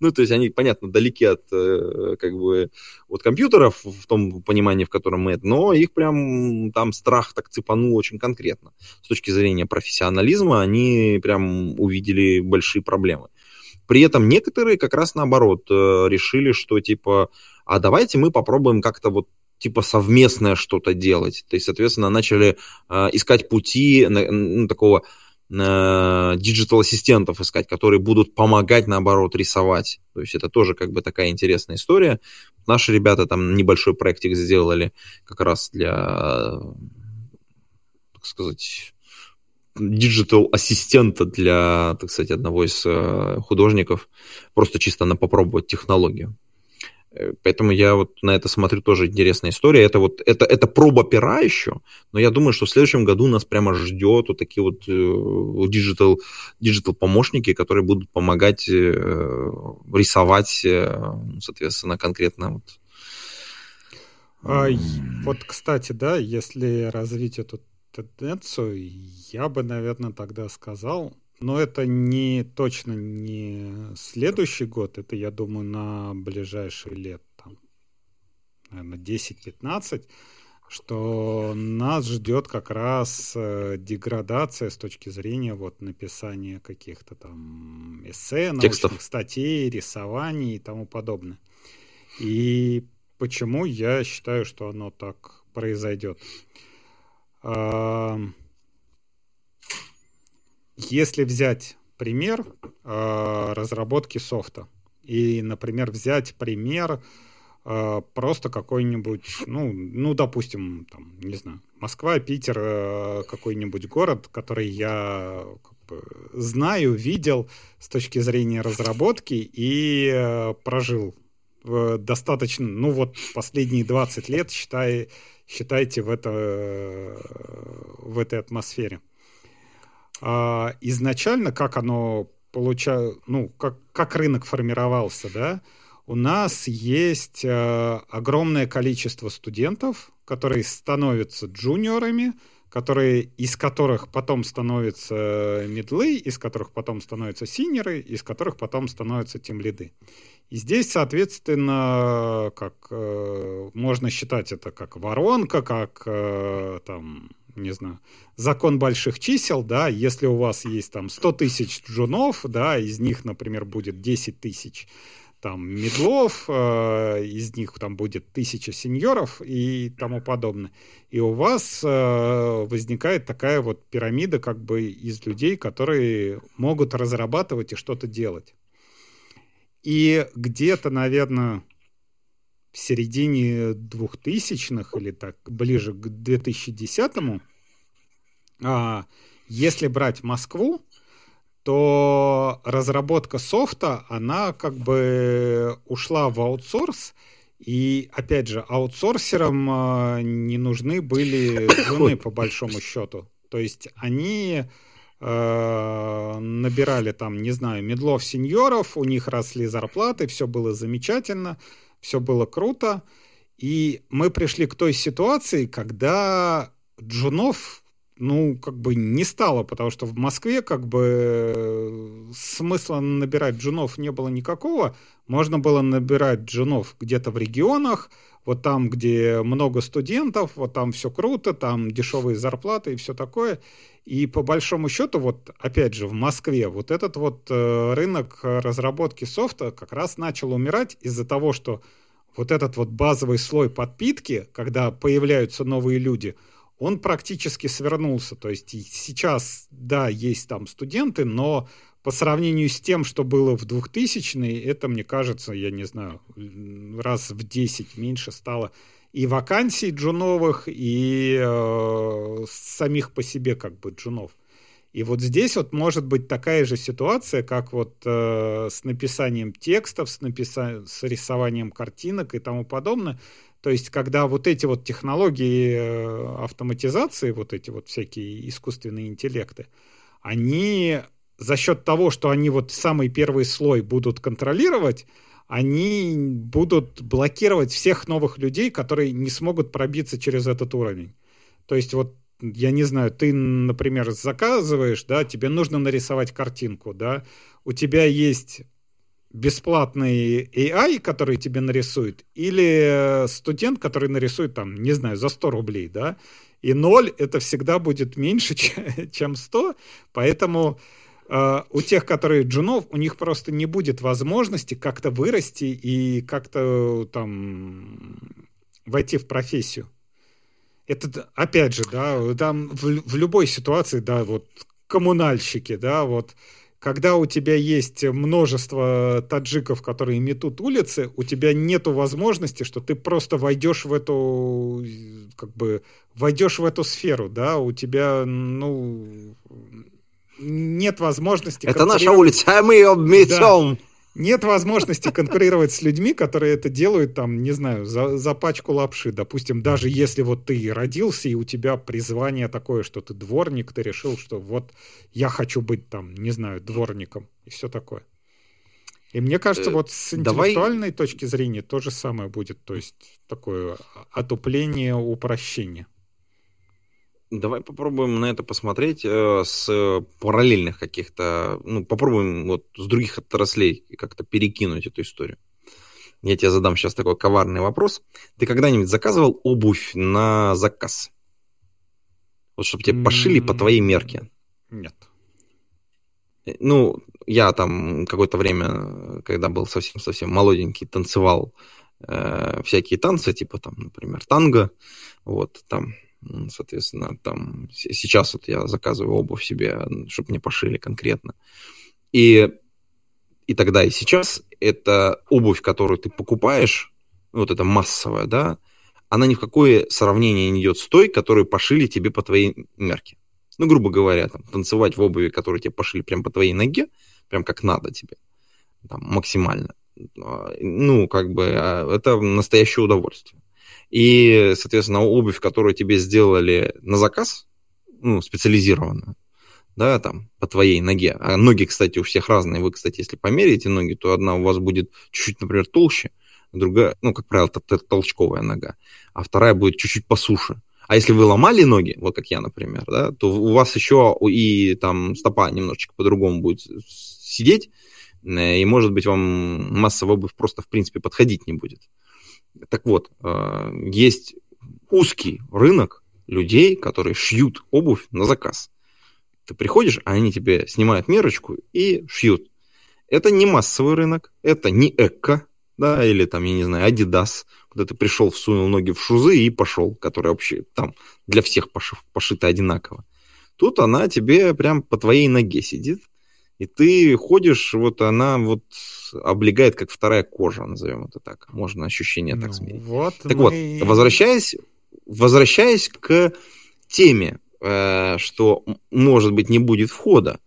Ну, то есть они, понятно, далеки от э, как бы от компьютеров в том понимании, в котором мы это, но их прям там страх так цепанул очень конкретно. С точки зрения профессионализма они прям увидели большие проблемы. При этом некоторые как раз наоборот э, решили, что типа, а давайте мы попробуем как-то вот типа совместное что-то делать. То есть, соответственно, начали э, искать пути ну, такого digital ассистентов искать, которые будут помогать, наоборот, рисовать. То есть это тоже как бы такая интересная история. Наши ребята там небольшой проектик сделали как раз для, так сказать, digital ассистента для, так сказать, одного из э, художников, просто чисто на попробовать технологию. Э, поэтому я вот на это смотрю тоже интересная история. Это вот это, это проба пера еще, но я думаю, что в следующем году нас прямо ждет вот такие вот digital, digital помощники, которые будут помогать э, рисовать, э, соответственно, конкретно вот. А, вот, кстати, да, если развить эту тенденцию, я бы, наверное, тогда сказал, но это не точно не следующий год, это, я думаю, на ближайшие лет, там, наверное, 10-15, что нас ждет как раз э, деградация с точки зрения вот написания каких-то там эссе, научных Текстов. статей, рисований и тому подобное. И почему я считаю, что оно так произойдет? Если взять пример а, разработки софта и, например, взять пример а, просто какой-нибудь, ну, ну, допустим, там, не знаю, Москва, Питер, а, какой-нибудь город, который я как бы, знаю, видел с точки зрения разработки и прожил достаточно, ну вот последние 20 лет, считай, считайте в, это, в этой атмосфере. А изначально, как оно получало, ну, как, как рынок формировался, да, у нас есть э, огромное количество студентов, которые становятся джуниорами, которые, из которых потом становятся медлы, из которых потом становятся синеры, из которых потом становятся тимлиды. И здесь, соответственно, как э, можно считать это как воронка, как э, там, не знаю, закон больших чисел, да, если у вас есть там 100 тысяч джунов, да, из них, например, будет 10 тысяч там медлов, э, из них там будет тысяча сеньоров и тому подобное. И у вас э, возникает такая вот пирамида как бы из людей, которые могут разрабатывать и что-то делать. И где-то, наверное, в середине 2000-х или так ближе к 2010-му, а, если брать Москву, то разработка софта, она как бы ушла в аутсорс, и, опять же, аутсорсерам а, не нужны были жены, по большому счету. То есть они Э, набирали там, не знаю, медлов сеньоров, у них росли зарплаты, все было замечательно, все было круто. И мы пришли к той ситуации, когда джунов, ну, как бы не стало, потому что в Москве как бы смысла набирать джунов не было никакого. Можно было набирать джунов где-то в регионах, вот там, где много студентов, вот там все круто, там дешевые зарплаты и все такое. И по большому счету, вот опять же, в Москве вот этот вот э, рынок разработки софта как раз начал умирать из-за того, что вот этот вот базовый слой подпитки, когда появляются новые люди, он практически свернулся. То есть сейчас, да, есть там студенты, но по сравнению с тем, что было в 2000-е, это, мне кажется, я не знаю, раз в 10 меньше стало и вакансий джуновых, и э, самих по себе как бы джунов. И вот здесь вот может быть такая же ситуация, как вот э, с написанием текстов, с, написа... с рисованием картинок и тому подобное. То есть, когда вот эти вот технологии э, автоматизации, вот эти вот всякие искусственные интеллекты, они за счет того, что они вот самый первый слой будут контролировать, они будут блокировать всех новых людей, которые не смогут пробиться через этот уровень. То есть вот я не знаю, ты, например, заказываешь, да, тебе нужно нарисовать картинку, да, у тебя есть бесплатный AI, который тебе нарисует, или студент, который нарисует там, не знаю, за 100 рублей, да, и 0 это всегда будет меньше, чем 100, поэтому Uh, у тех, которые джунов, у них просто не будет возможности как-то вырасти и как-то там войти в профессию. Это, опять же, да, там в, в любой ситуации, да, вот коммунальщики, да, вот когда у тебя есть множество таджиков, которые метут улицы, у тебя нету возможности, что ты просто войдешь в эту, как бы, войдешь в эту сферу, да, у тебя, ну, нет возможности... Это наша улица, а мы ее метем. Да. Нет возможности конкурировать с людьми, которые это делают, там, не знаю, за, за пачку лапши. Допустим, даже если вот ты родился, и у тебя призвание такое, что ты дворник, ты решил, что вот я хочу быть там, не знаю, дворником, и все такое. И мне кажется, э, вот с интеллектуальной Давай... точки зрения то же самое будет. То есть такое отупление, упрощение. Давай попробуем на это посмотреть э, с параллельных каких-то, ну, попробуем вот с других отраслей как-то перекинуть эту историю. Я тебе задам сейчас такой коварный вопрос. Ты когда-нибудь заказывал обувь на заказ? Вот чтобы тебе пошили по твоей мерке. Нет. Э, ну, я там какое-то время, когда был совсем-совсем молоденький, танцевал э, всякие танцы, типа там, например, танго, вот, там Соответственно, там сейчас вот я заказываю обувь себе, чтобы мне пошили конкретно. И, и тогда, и сейчас это обувь, которую ты покупаешь, вот эта массовая, да, она ни в какое сравнение не идет с той, которую пошили тебе по твоей мерке. Ну, грубо говоря, там, танцевать в обуви, которую тебе пошили прям по твоей ноге, прям как надо тебе, там, максимально. А, ну, как бы, а, это настоящее удовольствие. И, соответственно, обувь, которую тебе сделали на заказ, ну, специализированную, да, там, по твоей ноге. А ноги, кстати, у всех разные. Вы, кстати, если померяете ноги, то одна у вас будет чуть-чуть, например, толще, другая, ну, как правило, толчковая нога, а вторая будет чуть-чуть посуше. А если вы ломали ноги, вот как я, например, да, то у вас еще и там стопа немножечко по-другому будет сидеть, э, и, может быть, вам массовая обувь просто, в принципе, подходить не будет. Так вот, э, есть узкий рынок людей, которые шьют обувь на заказ. Ты приходишь, а они тебе снимают мерочку и шьют. Это не массовый рынок, это не эко, да, или там, я не знаю, Adidas, куда ты пришел, всунул ноги в шузы и пошел, которые вообще там для всех пошив, одинаково. Тут она тебе прям по твоей ноге сидит, и ты ходишь, вот она вот облегает, как вторая кожа, назовем это так. Можно ощущение так ну, сменить. Вот так мы... вот, возвращаясь, возвращаясь к теме, э, что, может быть, не будет входа,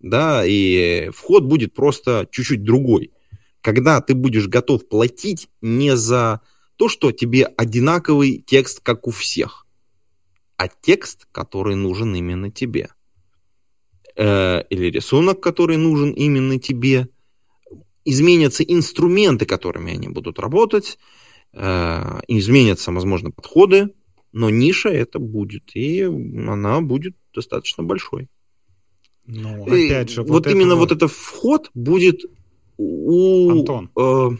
да, и вход будет просто чуть-чуть другой. Когда ты будешь готов платить не за то, что тебе одинаковый текст, как у всех, а текст, который нужен именно тебе – Э, или рисунок, который нужен именно тебе, изменятся инструменты, которыми они будут работать, э, изменятся, возможно, подходы, но ниша это будет, и она будет достаточно большой. Ну, опять же, вот, вот именно вот этот вход будет у... Антон. Э.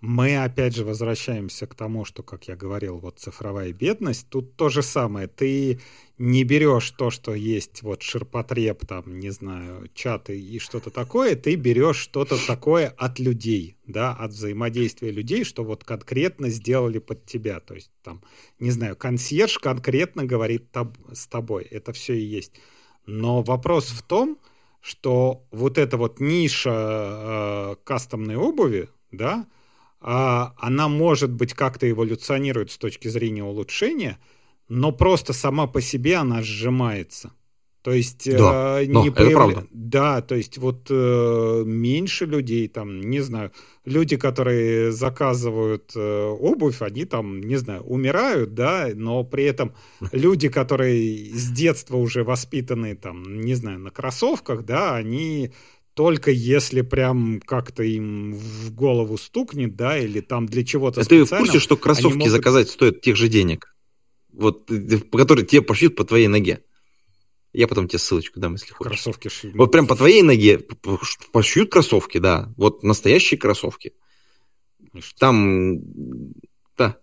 Мы опять же возвращаемся к тому, что, как я говорил, вот цифровая бедность, тут то же самое. Ты не берешь то, что есть вот ширпотреб, там, не знаю, чаты и что-то такое, ты берешь что-то такое от людей, да, от взаимодействия людей, что вот конкретно сделали под тебя. То есть там, не знаю, консьерж конкретно говорит таб- с тобой. Это все и есть. Но вопрос в том, что вот эта вот ниша э, кастомной обуви, да, она может быть как-то эволюционирует с точки зрения улучшения, но просто сама по себе она сжимается. То есть да, э, не появля... Да, то есть вот э, меньше людей там, не знаю, люди, которые заказывают э, обувь, они там, не знаю, умирают, да, но при этом люди, которые с детства уже воспитаны там, не знаю, на кроссовках, да, они только если прям как-то им в голову стукнет, да, или там для чего-то а Ты в курсе, что кроссовки могут... заказать стоят тех же денег? Вот, э, которые тебе пошьют по твоей ноге. Я потом тебе ссылочку дам, если хочешь. Кроссовки шьют. Вот прям по твоей ноге пошьют кроссовки, да. Вот настоящие кроссовки. Там, да.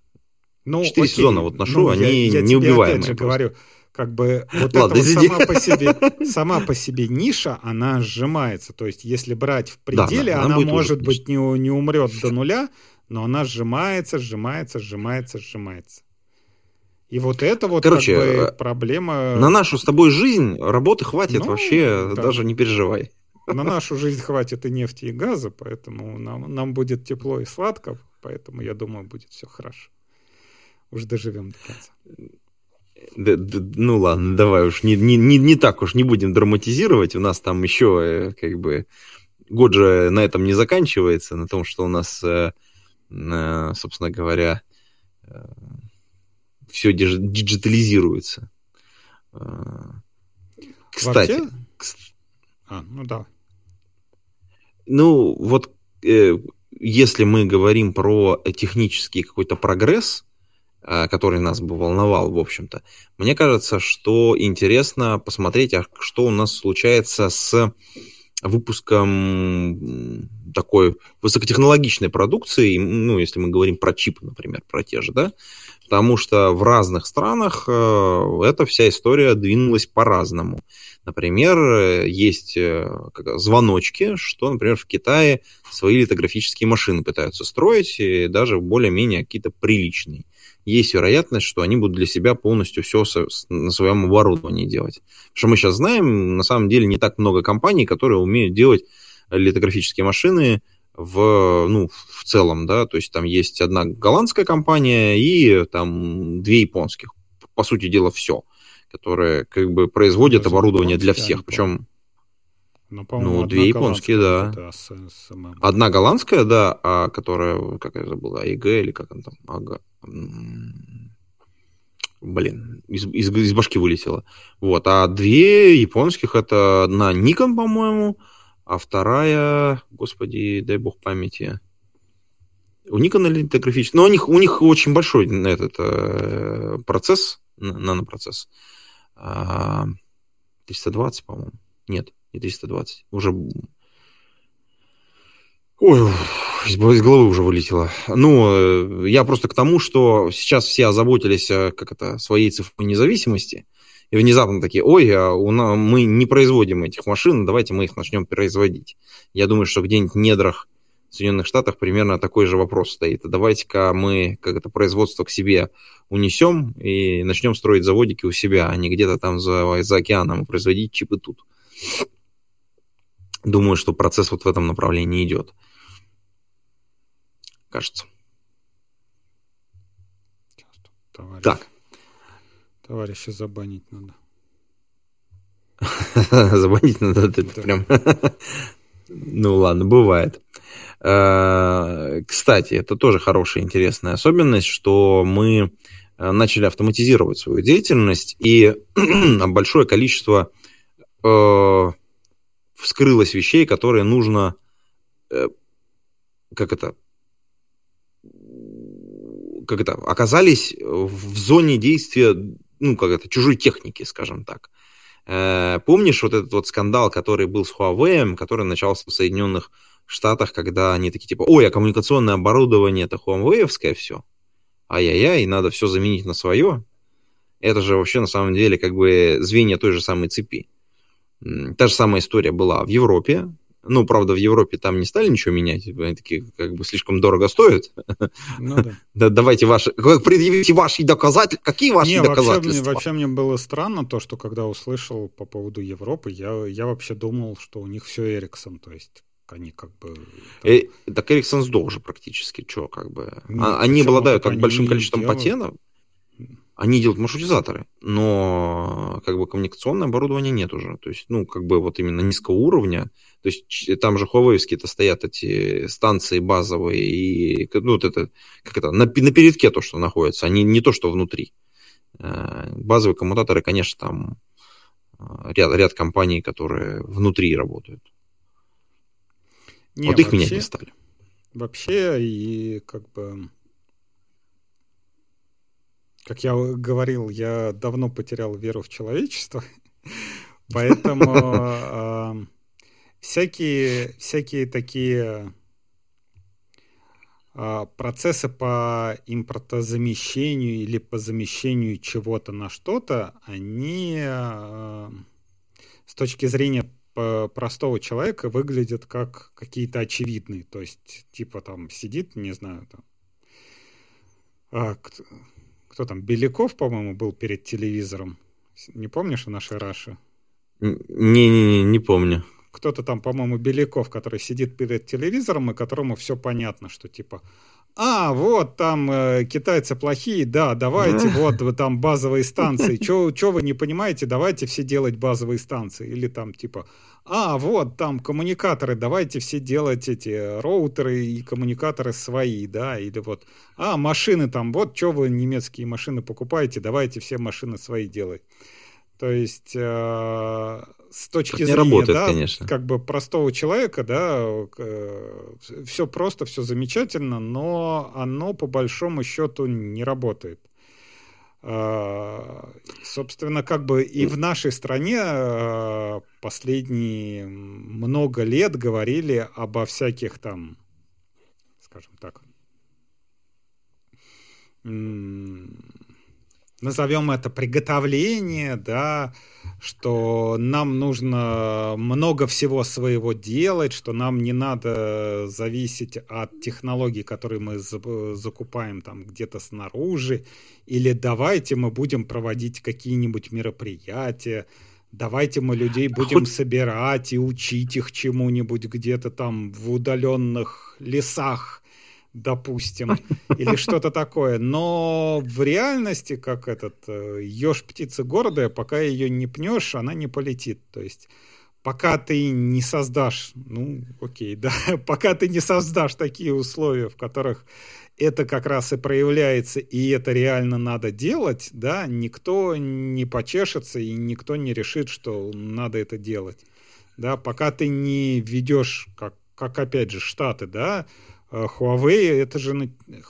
Ну, Четыре сезона вот ношу, ну, они я, я неубиваемые. Опять же говорю, как бы вот Ладно, эта вот сама по себе сама по себе ниша она сжимается то есть если брать в пределе да, она, она может быть не, не умрет до нуля но она сжимается сжимается сжимается сжимается и вот это вот Короче, как бы э, проблема... На нашу с тобой жизнь работы хватит ну, вообще, да. даже не переживай. На нашу жизнь хватит и нефти, и газа, поэтому нам, нам будет тепло и сладко, поэтому, я думаю, будет все хорошо. Уж доживем до конца. Ну ладно, давай уж не, не, не, не так уж не будем драматизировать. У нас там еще э, как бы год же на этом не заканчивается, на том, что у нас, э, собственно говоря, все диджитализируется. Кстати. Вообще? А, ну да. Ну, вот э, если мы говорим про технический какой-то прогресс, э, который нас бы волновал, в общем-то, мне кажется, что интересно посмотреть, а что у нас случается с выпуском такой высокотехнологичной продукции, ну, если мы говорим про чипы, например, про те же, да, потому что в разных странах э, эта вся история двинулась по-разному. Например, есть э, звоночки, что, например, в Китае свои литографические машины пытаются строить, и даже более-менее какие-то приличные. Есть вероятность, что они будут для себя полностью все на своем оборудовании делать. Что мы сейчас знаем, на самом деле не так много компаний, которые умеют делать литографические машины, в, ну, в целом, да, то есть там есть одна голландская компания и там две японских. По сути дела, все, которые как бы производят Даже оборудование для всех. Причем, ну, ну две японские, да. одна голландская, да, а которая, как я забыл, АИГ или как она там, ага. Блин, из, из, из башки вылетела. Вот, а две японских, это одна Nikon, по-моему, а вторая, господи, дай бог памяти, у Nikon литографический, но у них, у них очень большой этот э, процесс, нанопроцесс. 320, а, по-моему. Нет, не 320. Уже... Ой, из головы уже вылетело. Ну, э, я просто к тому, что сейчас все озаботились э, как это, своей цифровой независимости и внезапно такие, ой, а у нас, мы не производим этих машин, давайте мы их начнем производить. Я думаю, что где-нибудь в недрах Соединенных Штатах примерно такой же вопрос стоит. Давайте-ка мы как это производство к себе унесем и начнем строить заводики у себя, а не где-то там за, за океаном производить чипы тут. Думаю, что процесс вот в этом направлении идет. Кажется. Товарищ. Так. Товарища забанить надо. Забанить надо, это прям... Ну ладно, бывает. Э, кстати, это тоже хорошая, интересная особенность, что мы э, начали автоматизировать свою деятельность, и большое количество э, вскрылось вещей, которые нужно, как это, как это, оказались в зоне действия ну, как это, чужой техники, скажем так. Э, помнишь вот этот вот скандал, который был с Huawei, который начался в Соединенных Штатах, когда они такие типа, ой, а коммуникационное оборудование это Huawei все, ай-яй-яй, надо все заменить на свое. Это же вообще на самом деле как бы звенья той же самой цепи. Та же самая история была в Европе. Ну, правда, в Европе там не стали ничего менять, они такие как бы слишком дорого стоят. Ну, да. да. Давайте ваши, предъявите ваши доказательства. Какие ваши не, доказательства? Вообще, вообще мне было странно то, что когда услышал по поводу Европы, я, я вообще думал, что у них все Эриксон, то есть они как бы... Там... Э, так Эриксон сдох же практически, что как бы... Нет, а, они обладают как большим количеством делают... патентов, они делают маршрутизаторы, но как бы коммуникационное оборудование нет уже. То есть, ну, как бы вот именно низкого уровня. То есть там же Huawei-то стоят эти станции базовые и, ну, вот это, как это, на, на передке то, что находится, они не то, что внутри. Э, базовые коммутаторы, конечно, там э, ряд, ряд компаний, которые внутри работают. Не, вот их вообще, менять не стали. Вообще, и как бы как я говорил, я давно потерял веру в человечество, поэтому всякие, всякие такие а, процессы по импортозамещению или по замещению чего-то на что-то, они а, с точки зрения простого человека выглядят как какие-то очевидные. То есть, типа там сидит, не знаю, там, а, кто там, Беляков, по-моему, был перед телевизором. Не помнишь в нашей Раше? Не-не-не, не помню. Кто-то там, по-моему, Беляков, который сидит перед телевизором, и которому все понятно, что типа, а, вот там э, китайцы плохие, да, давайте, вот там базовые станции. Че вы не понимаете, давайте все делать базовые станции. Или там типа, а, вот там коммуникаторы, давайте все делать эти роутеры и коммуникаторы свои, да, или вот, а, машины там, вот что вы немецкие машины покупаете, давайте все машины свои делать. То есть э, с точки так зрения, работает, да, конечно. как бы простого человека, да, э, все просто, все замечательно, но оно по большому счету не работает. А, собственно, как бы и в нашей стране а, последние много лет говорили обо всяких там, скажем так, назовем это приготовление, да, что нам нужно много всего своего делать, что нам не надо зависеть от технологий, которые мы закупаем там где-то снаружи, или давайте мы будем проводить какие-нибудь мероприятия, давайте мы людей будем Хоть... собирать и учить их чему-нибудь где-то там в удаленных лесах, допустим, или что-то такое. Но в реальности, как этот э, еж птица гордая, пока ее не пнешь, она не полетит. То есть пока ты не создашь, ну, окей, да, пока ты не создашь такие условия, в которых это как раз и проявляется, и это реально надо делать, да, никто не почешется и никто не решит, что надо это делать. Да, пока ты не ведешь, как, как опять же, Штаты, да, Huawei, это же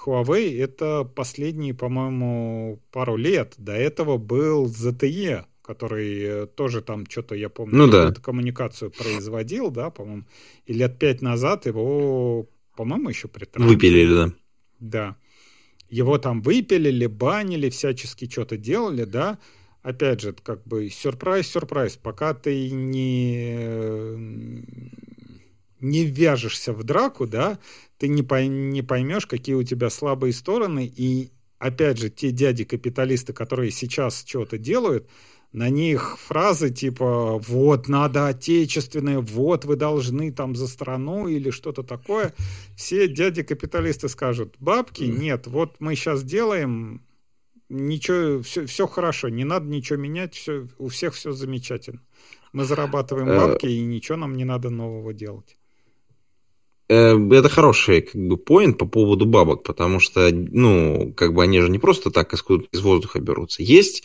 Huawei, это последние, по-моему, пару лет. До этого был ZTE, который э, тоже там что-то, я помню, ну, да. коммуникацию производил, да, по-моему, и лет пять назад его, по-моему, еще при Выпилили, да. Да. Его там выпилили, банили, всячески что-то делали, да. Опять же, как бы сюрприз, сюрприз, пока ты не не вяжешься в драку, да, ты не, пой, не поймешь, какие у тебя слабые стороны, и опять же, те дяди-капиталисты, которые сейчас что-то делают, на них фразы типа «вот, надо отечественное», «вот, вы должны там за страну» или что-то такое, все дяди-капиталисты скажут «бабки, нет, вот мы сейчас делаем, ничего, все, все хорошо, не надо ничего менять, все, у всех все замечательно. Мы зарабатываем э, бабки, и ничего нам не надо нового делать». Э, это хороший как бы поинт по поводу бабок, потому что, ну, как бы они же не просто так из, из воздуха берутся. Есть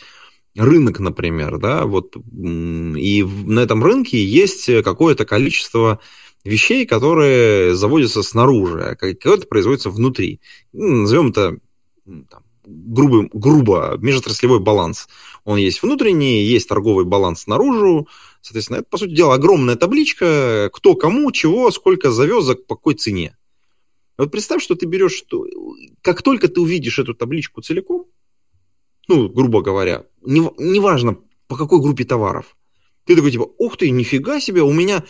рынок, например, да, вот, и на этом рынке есть какое-то количество вещей, которые заводятся снаружи, а какое-то производится внутри. Ну, назовем это там, грубым, грубо межотраслевой баланс. Он есть внутренний, есть торговый баланс снаружи, Соответственно, это, по сути дела, огромная табличка, кто кому, чего, сколько завезок, по какой цене. Вот представь, что ты берешь, что как только ты увидишь эту табличку целиком, ну, грубо говоря, неважно, не по какой группе товаров, ты такой типа, ух ты, нифига себе, у меня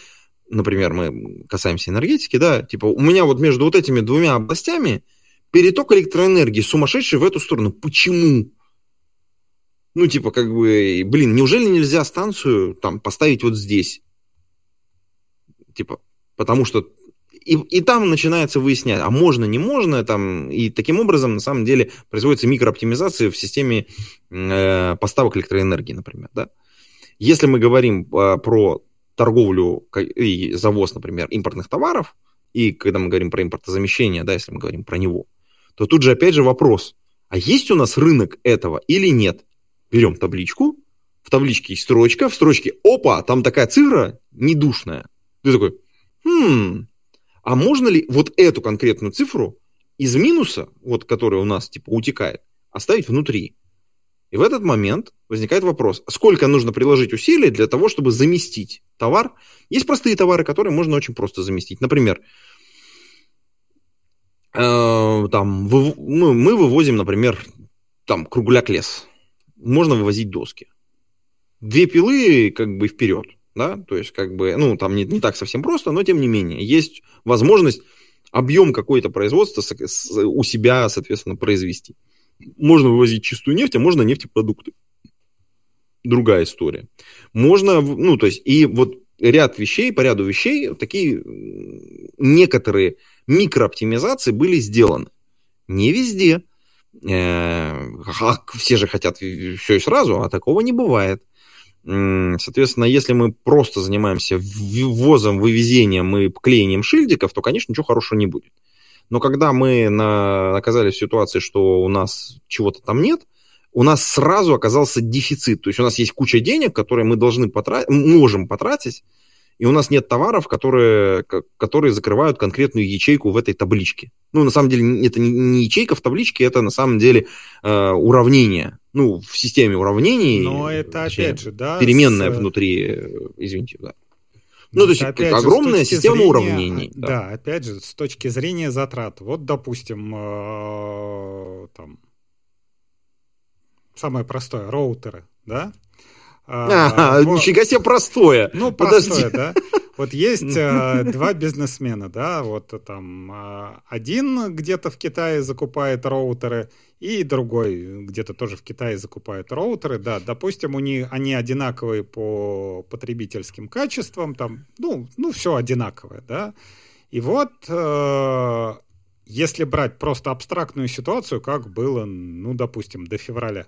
например, мы касаемся энергетики, да, типа у меня вот между вот этими двумя областями переток электроэнергии сумасшедший в эту сторону. Почему? Ну, типа, как бы, блин, неужели нельзя станцию там поставить вот здесь? Типа, потому что и, и там начинается выяснять, а можно, не можно, там, и таким образом, на самом деле, производится микрооптимизация в системе э, поставок электроэнергии, например, да. Если мы говорим э, про торговлю и завоз, например, импортных товаров, и когда мы говорим про импортозамещение, да, если мы говорим про него, то тут же опять же вопрос, а есть у нас рынок этого или нет? Берем табличку, в табличке есть строчка, в строчке, опа, там такая цифра недушная. Ты такой, хм, а можно ли вот эту конкретную цифру из минуса, вот которая у нас типа утекает, оставить внутри? И в этот момент возникает вопрос, сколько нужно приложить усилий для того, чтобы заместить товар. Есть простые товары, которые можно очень просто заместить. Например, э, там, вы, мы, мы вывозим, например, там, кругляк лес. Можно вывозить доски. Две пилы как бы вперед да, то есть как бы, ну, там не, не так совсем просто, но тем не менее, есть возможность объем какой-то производства у себя, соответственно, произвести. Можно вывозить чистую нефть, а можно нефтепродукты. Другая история. Можно, ну, то есть, и вот ряд вещей, по ряду вещей, такие некоторые микрооптимизации были сделаны. Не везде. Э, все же хотят все и сразу, а такого не бывает. Соответственно, если мы просто занимаемся ввозом, вывезением и клеением шильдиков, то, конечно, ничего хорошего не будет. Но когда мы на, оказались в ситуации, что у нас чего-то там нет, у нас сразу оказался дефицит. То есть у нас есть куча денег, которые мы должны потратить, можем потратить, и у нас нет товаров, которые, которые закрывают конкретную ячейку в этой табличке. Ну, на самом деле, это не ячейка в табличке, это на самом деле э, уравнение. Ну, в системе уравнений. Но это точнее, опять же, да. Переменная с... внутри, э, извините, да. Ну, то есть опять огромная же, система зрения, уравнений. Да. да, опять же, с точки зрения затрат. Вот, допустим, э, там самое простое, роутеры, да? А, а. Нифига себе простое. Ну, простое, Подожди. да. Вот есть э, два бизнесмена, да, вот там э, один где-то в Китае закупает роутеры, и другой где-то тоже в Китае закупает роутеры, да, допустим, у них они одинаковые по потребительским качествам, там, ну, ну все одинаковое, да. И вот э, если брать просто абстрактную ситуацию, как было, ну, допустим, до февраля,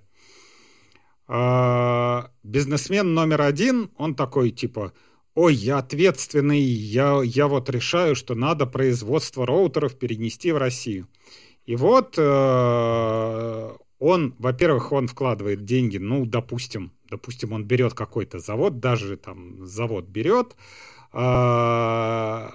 бизнесмен номер один, он такой типа, ой, я ответственный, я, я вот решаю, что надо производство роутеров перенести в Россию. И вот э, он, во-первых, он вкладывает деньги, ну, допустим, допустим, он берет какой-то завод, даже там завод берет, э,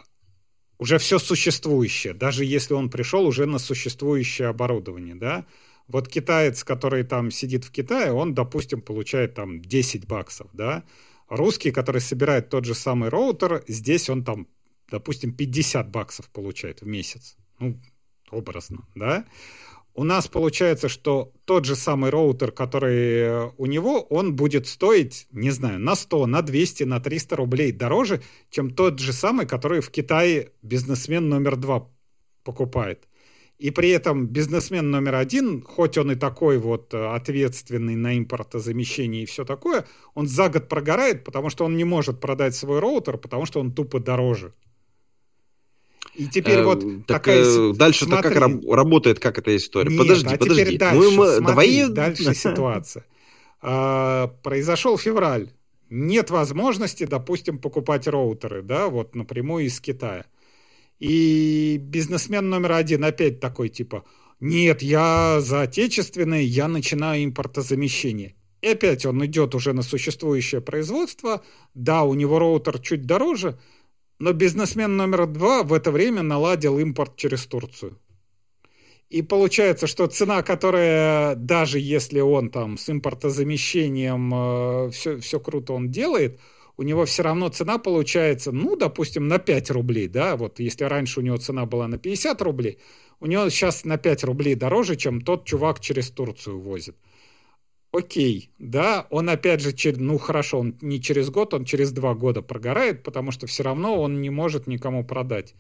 уже все существующее, даже если он пришел уже на существующее оборудование, да, вот китаец, который там сидит в Китае, он, допустим, получает там 10 баксов, да. Русский, который собирает тот же самый роутер, здесь он там, допустим, 50 баксов получает в месяц. Ну, образно, да. У нас получается, что тот же самый роутер, который у него, он будет стоить, не знаю, на 100, на 200, на 300 рублей дороже, чем тот же самый, который в Китае бизнесмен номер два покупает. И при этом бизнесмен номер один, хоть он и такой вот э, ответственный на импортозамещение и все такое, он за год прогорает, потому что он не может продать свой роутер, потому что он тупо дороже. И теперь э, вот так, такая... Э, дальше-то как раб- работает, как эта история? Нет, подожди, а подожди. Теперь дальше, мы... Смотри, Давай... дальше ситуация. А, произошел февраль. Нет возможности, допустим, покупать роутеры, да, вот напрямую из Китая. И бизнесмен номер один опять такой типа, нет, я за отечественное, я начинаю импортозамещение. И опять он идет уже на существующее производство, да, у него роутер чуть дороже, но бизнесмен номер два в это время наладил импорт через Турцию. И получается, что цена, которая, даже если он там с импортозамещением э, все, все круто он делает, у него все равно цена получается, ну, допустим, на 5 рублей, да, вот если раньше у него цена была на 50 рублей, у него сейчас на 5 рублей дороже, чем тот чувак через Турцию возит. окей, да, он опять же, ну хорошо, он не через год, он через два года прогорает, потому что все равно он не может никому продать.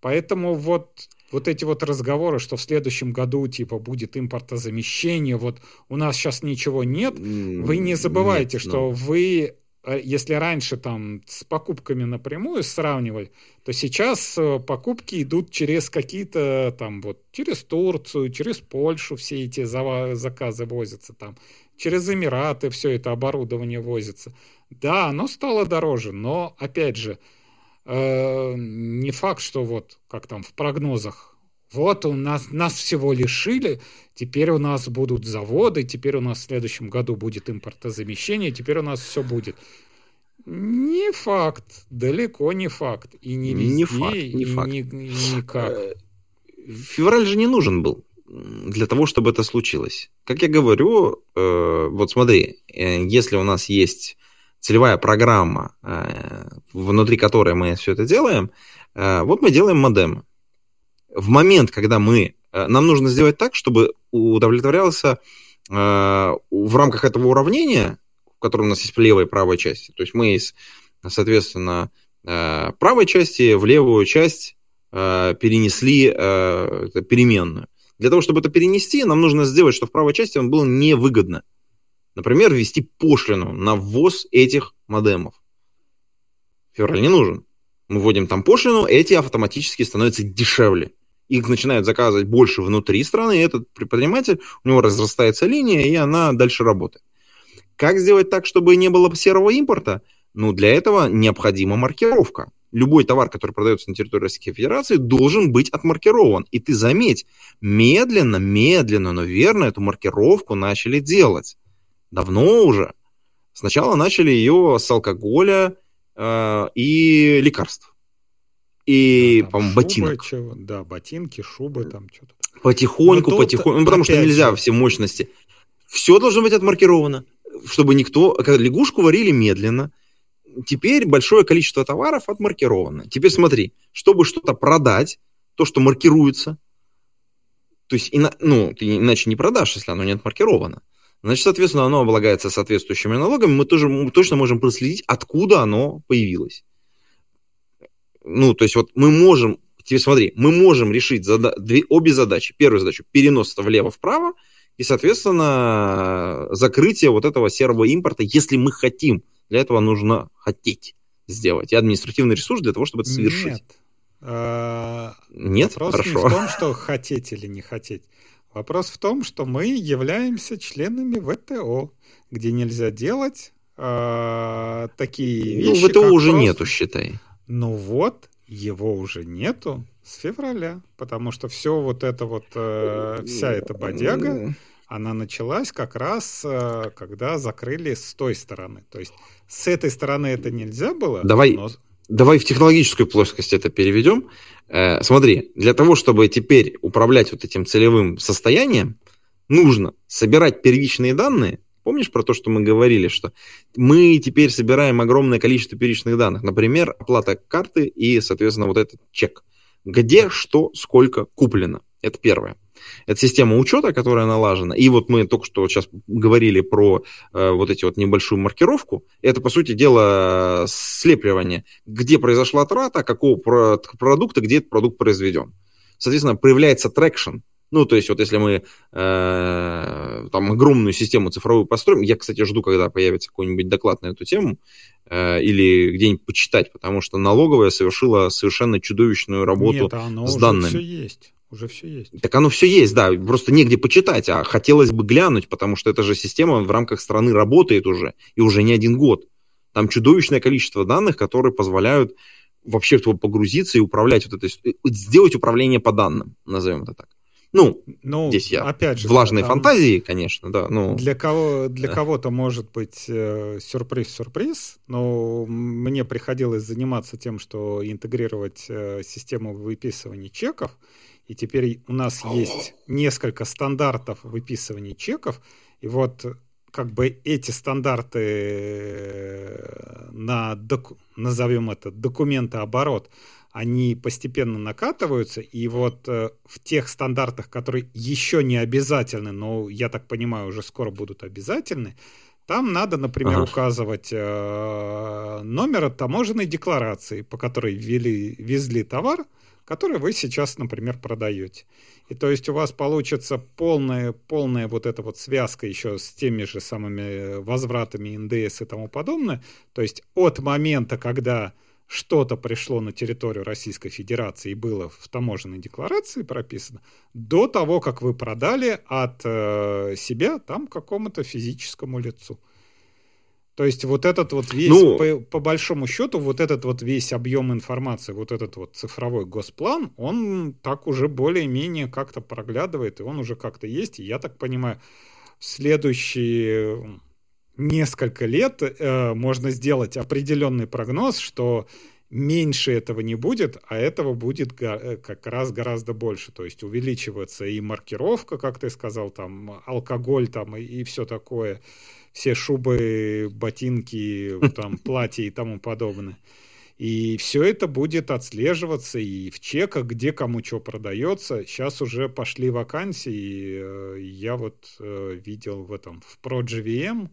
Поэтому вот, вот эти вот разговоры, что в следующем году типа будет импортозамещение, вот у нас сейчас ничего нет, вы не забывайте, нет, что ну... вы если раньше там с покупками напрямую сравнивали, то сейчас э, покупки идут через какие-то там вот, через Турцию, через Польшу все эти заказы возятся там, через Эмираты все это оборудование возится. Да, оно стало дороже, но, опять же, э, не факт, что вот, как там в прогнозах вот у нас, нас всего лишили, теперь у нас будут заводы, теперь у нас в следующем году будет импортозамещение, теперь у нас все будет. Не факт, далеко не факт. И не везде, не факт, не и факт. Ни, и никак. Э, февраль же не нужен был для того, чтобы это случилось. Как я говорю, э, вот смотри, э, если у нас есть целевая программа, внутри которой мы все это делаем, вот мы делаем модем в момент, когда мы, э, нам нужно сделать так, чтобы удовлетворялся э, в рамках этого уравнения, в котором у нас есть в левой и правой части, то есть мы из, соответственно, э, правой части в левую часть перенесли переменную. Для того, чтобы это перенести, нам нужно сделать, что в правой части он было невыгодно. Например, ввести пошлину на ввоз этих модемов. Февраль не нужен. Мы вводим там пошлину, эти автоматически становятся дешевле их начинают заказывать больше внутри страны, и этот предприниматель, у него разрастается линия, и она дальше работает. Как сделать так, чтобы не было серого импорта? Ну, для этого необходима маркировка. Любой товар, который продается на территории Российской Федерации, должен быть отмаркирован. И ты заметь, медленно, медленно, но верно эту маркировку начали делать. Давно уже. Сначала начали ее с алкоголя э, и лекарств и, да, по-моему, ботинок. Чего, да, ботинки, шубы, там что-то. Потихоньку, ну, потихоньку, ну, потому что нельзя же. все мощности. Все должно быть отмаркировано, чтобы никто... Лягушку варили медленно, теперь большое количество товаров отмаркировано. Теперь смотри, чтобы что-то продать, то, что маркируется, то есть, ина, ну, ты иначе не продашь, если оно не отмаркировано. Значит, соответственно, оно облагается соответствующими налогами, мы тоже мы точно можем проследить, откуда оно появилось ну, то есть вот мы можем, тебе смотри, мы можем решить зада- две, обе задачи. Первую задачу перенос влево-вправо и, соответственно, закрытие вот этого серого импорта, если мы хотим. Для этого нужно хотеть сделать. И административный ресурс для того, чтобы это совершить. Нет. А, Нет? Вопрос Хорошо. не в том, что хотеть или не хотеть. Вопрос в том, что мы являемся членами ВТО, где нельзя делать э, такие ну, вещи. Ну, ВТО уже просто... нету, считай. Ну вот, его уже нету с февраля, потому что все вот это вот, э, вся эта бодяга, она началась как раз, э, когда закрыли с той стороны. То есть с этой стороны это нельзя было. Давай, но... давай в технологическую плоскость это переведем. Э, смотри, для того, чтобы теперь управлять вот этим целевым состоянием, нужно собирать первичные данные, Помнишь про то, что мы говорили, что мы теперь собираем огромное количество первичных данных, например, оплата карты и, соответственно, вот этот чек. Где, что, сколько куплено. Это первое. Это система учета, которая налажена. И вот мы только что сейчас говорили про э, вот эти вот небольшую маркировку. Это, по сути дела, отслеживание. Где произошла трата, какого продукта, где этот продукт произведен. Соответственно, появляется traction ну, то есть вот если мы э, там огромную систему цифровую построим, я, кстати, жду, когда появится какой-нибудь доклад на эту тему э, или где-нибудь почитать, потому что налоговая совершила совершенно чудовищную работу Нет, оно с данными. Уже все есть. Уже все есть. Так оно все есть, да, просто негде почитать, а хотелось бы глянуть, потому что эта же система в рамках страны работает уже, и уже не один год. Там чудовищное количество данных, которые позволяют вообще погрузиться и управлять вот это, сделать управление по данным, назовем это так. Ну, ну здесь я опять же, влажной там фантазии, конечно, да. Ну, для кого для кого-то может быть э, сюрприз-сюрприз, но мне приходилось заниматься тем, что интегрировать э, систему выписывания чеков, и теперь у нас есть несколько стандартов выписывания чеков, и вот как бы эти стандарты э, на, доку, назовем это, документооборот, они постепенно накатываются, и вот э, в тех стандартах, которые еще не обязательны, но, я так понимаю, уже скоро будут обязательны, там надо, например, ага. указывать э, номер таможенной декларации, по которой ввели, везли товар, который вы сейчас, например, продаете. И то есть у вас получится полная, полная вот эта вот связка еще с теми же самыми возвратами НДС и тому подобное. То есть от момента, когда что-то пришло на территорию Российской Федерации и было в таможенной декларации прописано, до того, как вы продали от э, себя там какому-то физическому лицу. То есть вот этот вот весь, ну, по, по большому счету, вот этот вот весь объем информации, вот этот вот цифровой госплан, он так уже более-менее как-то проглядывает, и он уже как-то есть, и я так понимаю, в следующие несколько лет э, можно сделать определенный прогноз, что меньше этого не будет, а этого будет э, как раз гораздо больше. То есть увеличивается и маркировка, как ты сказал, там алкоголь там и, и все такое, все шубы, ботинки, там платья и тому подобное. И все это будет отслеживаться и в чеках, где кому что продается. Сейчас уже пошли вакансии. Э, я вот э, видел в этом в ProGVM,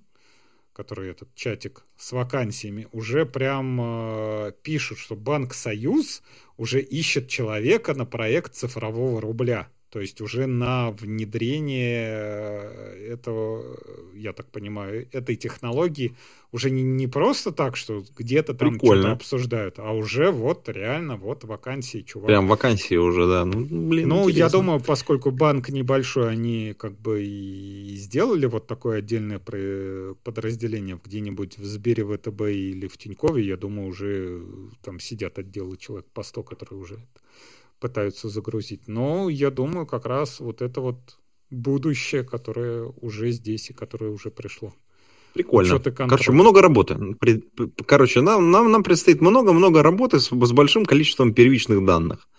который этот чатик с вакансиями, уже прям э, пишут, что Банк Союз уже ищет человека на проект цифрового рубля. То есть уже на внедрение э, этого, я так понимаю, этой технологии уже не, не просто так, что где-то там что-то обсуждают, а уже вот реально вот вакансии, чувак. Прям вакансии уже, да. Ну, блин, ну я думаю, поскольку банк небольшой, они как бы и сделали вот такое отдельное подразделение где-нибудь в Сбере, ВТБ или в Тинькове, я думаю, уже там сидят отделы человек по 100, которые уже пытаются загрузить. Но я думаю, как раз вот это вот будущее, которое уже здесь и которое уже пришло. Прикольно. Короче, много работы. Короче, нам, нам, нам предстоит много-много работы с, с большим количеством первичных данных.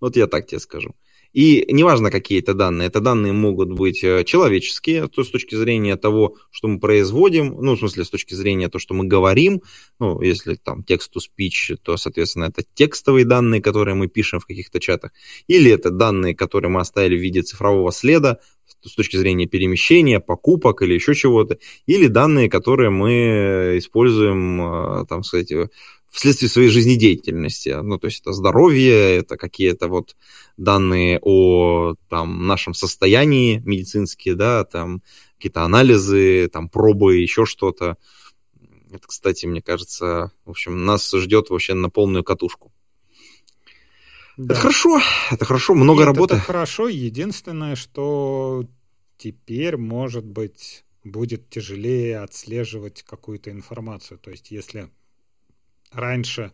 Вот я так тебе скажу. И неважно, какие это данные, это данные могут быть э, человеческие, то с точки зрения того, что мы производим, ну, в смысле, с точки зрения того, что мы говорим, ну, если там текст-to-speech, то, соответственно, это текстовые данные, которые мы пишем в каких-то чатах, или это данные, которые мы оставили в виде цифрового следа, с точки зрения перемещения, покупок или еще чего-то, или данные, которые мы используем, э, там сказать, вследствие своей жизнедеятельности. Ну, то есть это здоровье, это какие-то вот данные о там, нашем состоянии медицинские, да, там какие-то анализы, там пробы, еще что-то. Это, кстати, мне кажется, в общем, нас ждет вообще на полную катушку. Да. Это хорошо, это хорошо, много Нет, работы. Это хорошо, единственное, что теперь, может быть, будет тяжелее отслеживать какую-то информацию. То есть, если раньше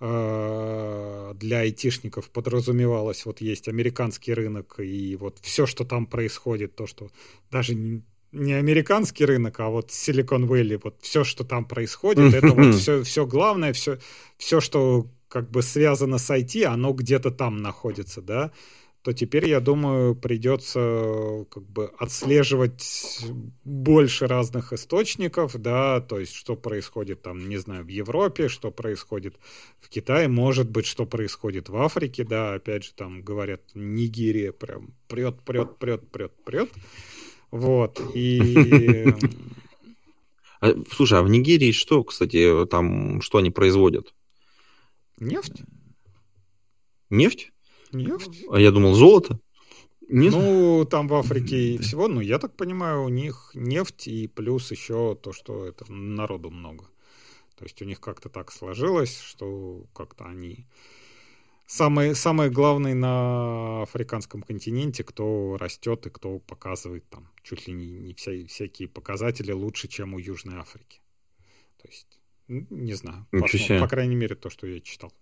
э, для айтишников подразумевалось, вот есть американский рынок, и вот все, что там происходит, то, что даже не, не американский рынок, а вот Silicon Valley, вот все, что там происходит, это вот все, все главное, все, все, что как бы связано с IT, оно где-то там находится, да то теперь, я думаю, придется как бы отслеживать больше разных источников, да, то есть что происходит там, не знаю, в Европе, что происходит в Китае, может быть, что происходит в Африке, да, опять же, там говорят, Нигерия прям прет, прет, прет, прет, прет, вот, и... А, слушай, а в Нигерии что, кстати, там, что они производят? Нефть. Нефть? Нефть. А я думал, золото. Нет? Ну, там в Африке и всего, ну, я так понимаю, у них нефть и плюс еще то, что это народу много. То есть у них как-то так сложилось, что как-то они... Самые, самые главные на африканском континенте, кто растет и кто показывает там чуть ли не, не вся, всякие показатели лучше, чем у Южной Африки. То есть, не знаю, по, по крайней мере, то, что я читал.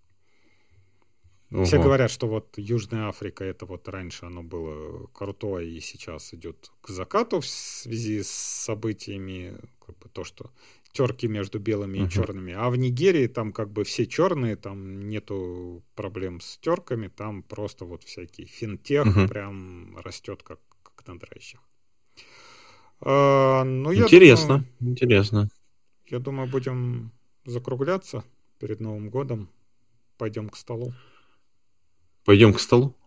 Угу. Все говорят, что вот Южная Африка, это вот раньше оно было крутое, и сейчас идет к закату в связи с событиями, как бы то, что терки между белыми угу. и черными. А в Нигерии там как бы все черные, там нету проблем с терками, там просто вот всякий финтех угу. прям растет как, как на дрожжах. А, ну, интересно, думаю, интересно. Я думаю, будем закругляться перед Новым годом. пойдем к столу. Пойдем к столу?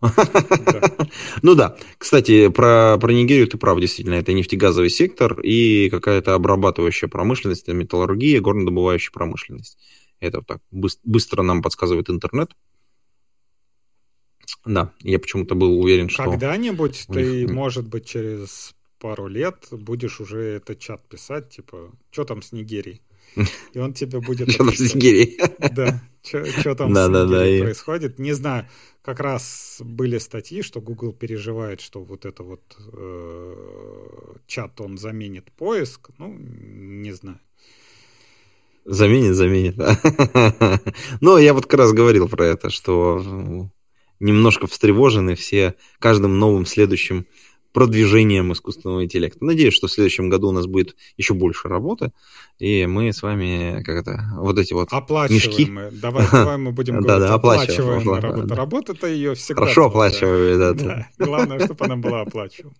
Ну да. Кстати, про, про Нигерию ты прав, действительно. Это нефтегазовый сектор и какая-то обрабатывающая промышленность, металлургия, горнодобывающая промышленность. Это вот так быстро нам подсказывает интернет. Да, я почему-то был уверен, что... Когда-нибудь ты, может быть, через пару лет будешь уже этот чат писать, типа, что там с Нигерией? И он тебе будет... Что там с Нигерией? Да, что там с Нигерией происходит. Не знаю, как раз были статьи, что Google переживает, что вот это вот э, чат, он заменит поиск. Ну, не знаю. Заменит, заменит. Но я вот как раз говорил про это, что немножко встревожены все каждым новым следующим продвижением искусственного интеллекта. Надеюсь, что в следующем году у нас будет еще больше работы, и мы с вами как это вот эти вот мешки... Мы. Давай, давай мы будем говорить, да, да, оплачиваем работу. Работа-то ее всегда... Хорошо оплачиваем, да. да. Главное, чтобы она была оплачиваема.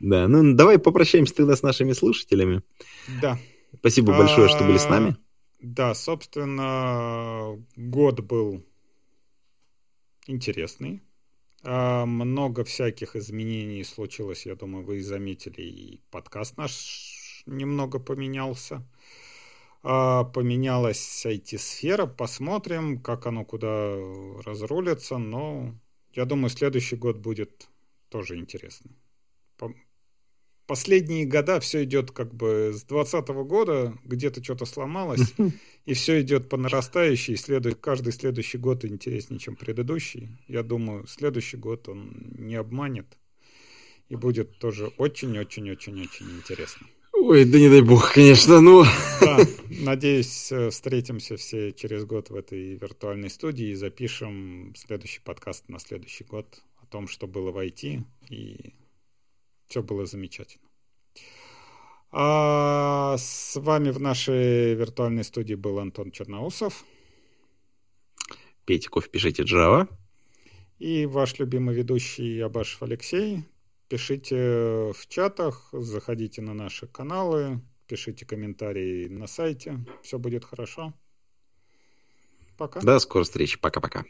Да, ну давай попрощаемся тогда с нашими слушателями. Да. Спасибо большое, что были с нами. А, да, собственно, год был интересный. А, много всяких изменений случилось, я думаю, вы заметили, и подкаст наш немного поменялся. А, поменялась IT-сфера, посмотрим, как оно куда разрулится, но я думаю, следующий год будет тоже интересный последние года все идет как бы с 2020 года, где-то что-то сломалось, и все идет по нарастающей, следует, каждый следующий год интереснее, чем предыдущий. Я думаю, следующий год он не обманет, и будет тоже очень-очень-очень-очень интересно. Ой, да не дай бог, конечно, ну... Да, надеюсь, э, встретимся все через год в этой виртуальной студии и запишем следующий подкаст на следующий год о том, что было в IT, и все было замечательно. А с вами в нашей виртуальной студии был Антон Черноусов. Пейте кофе, пишите Java. И ваш любимый ведущий Абашев Алексей. Пишите в чатах, заходите на наши каналы, пишите комментарии на сайте. Все будет хорошо. Пока. До скорой встречи. Пока-пока.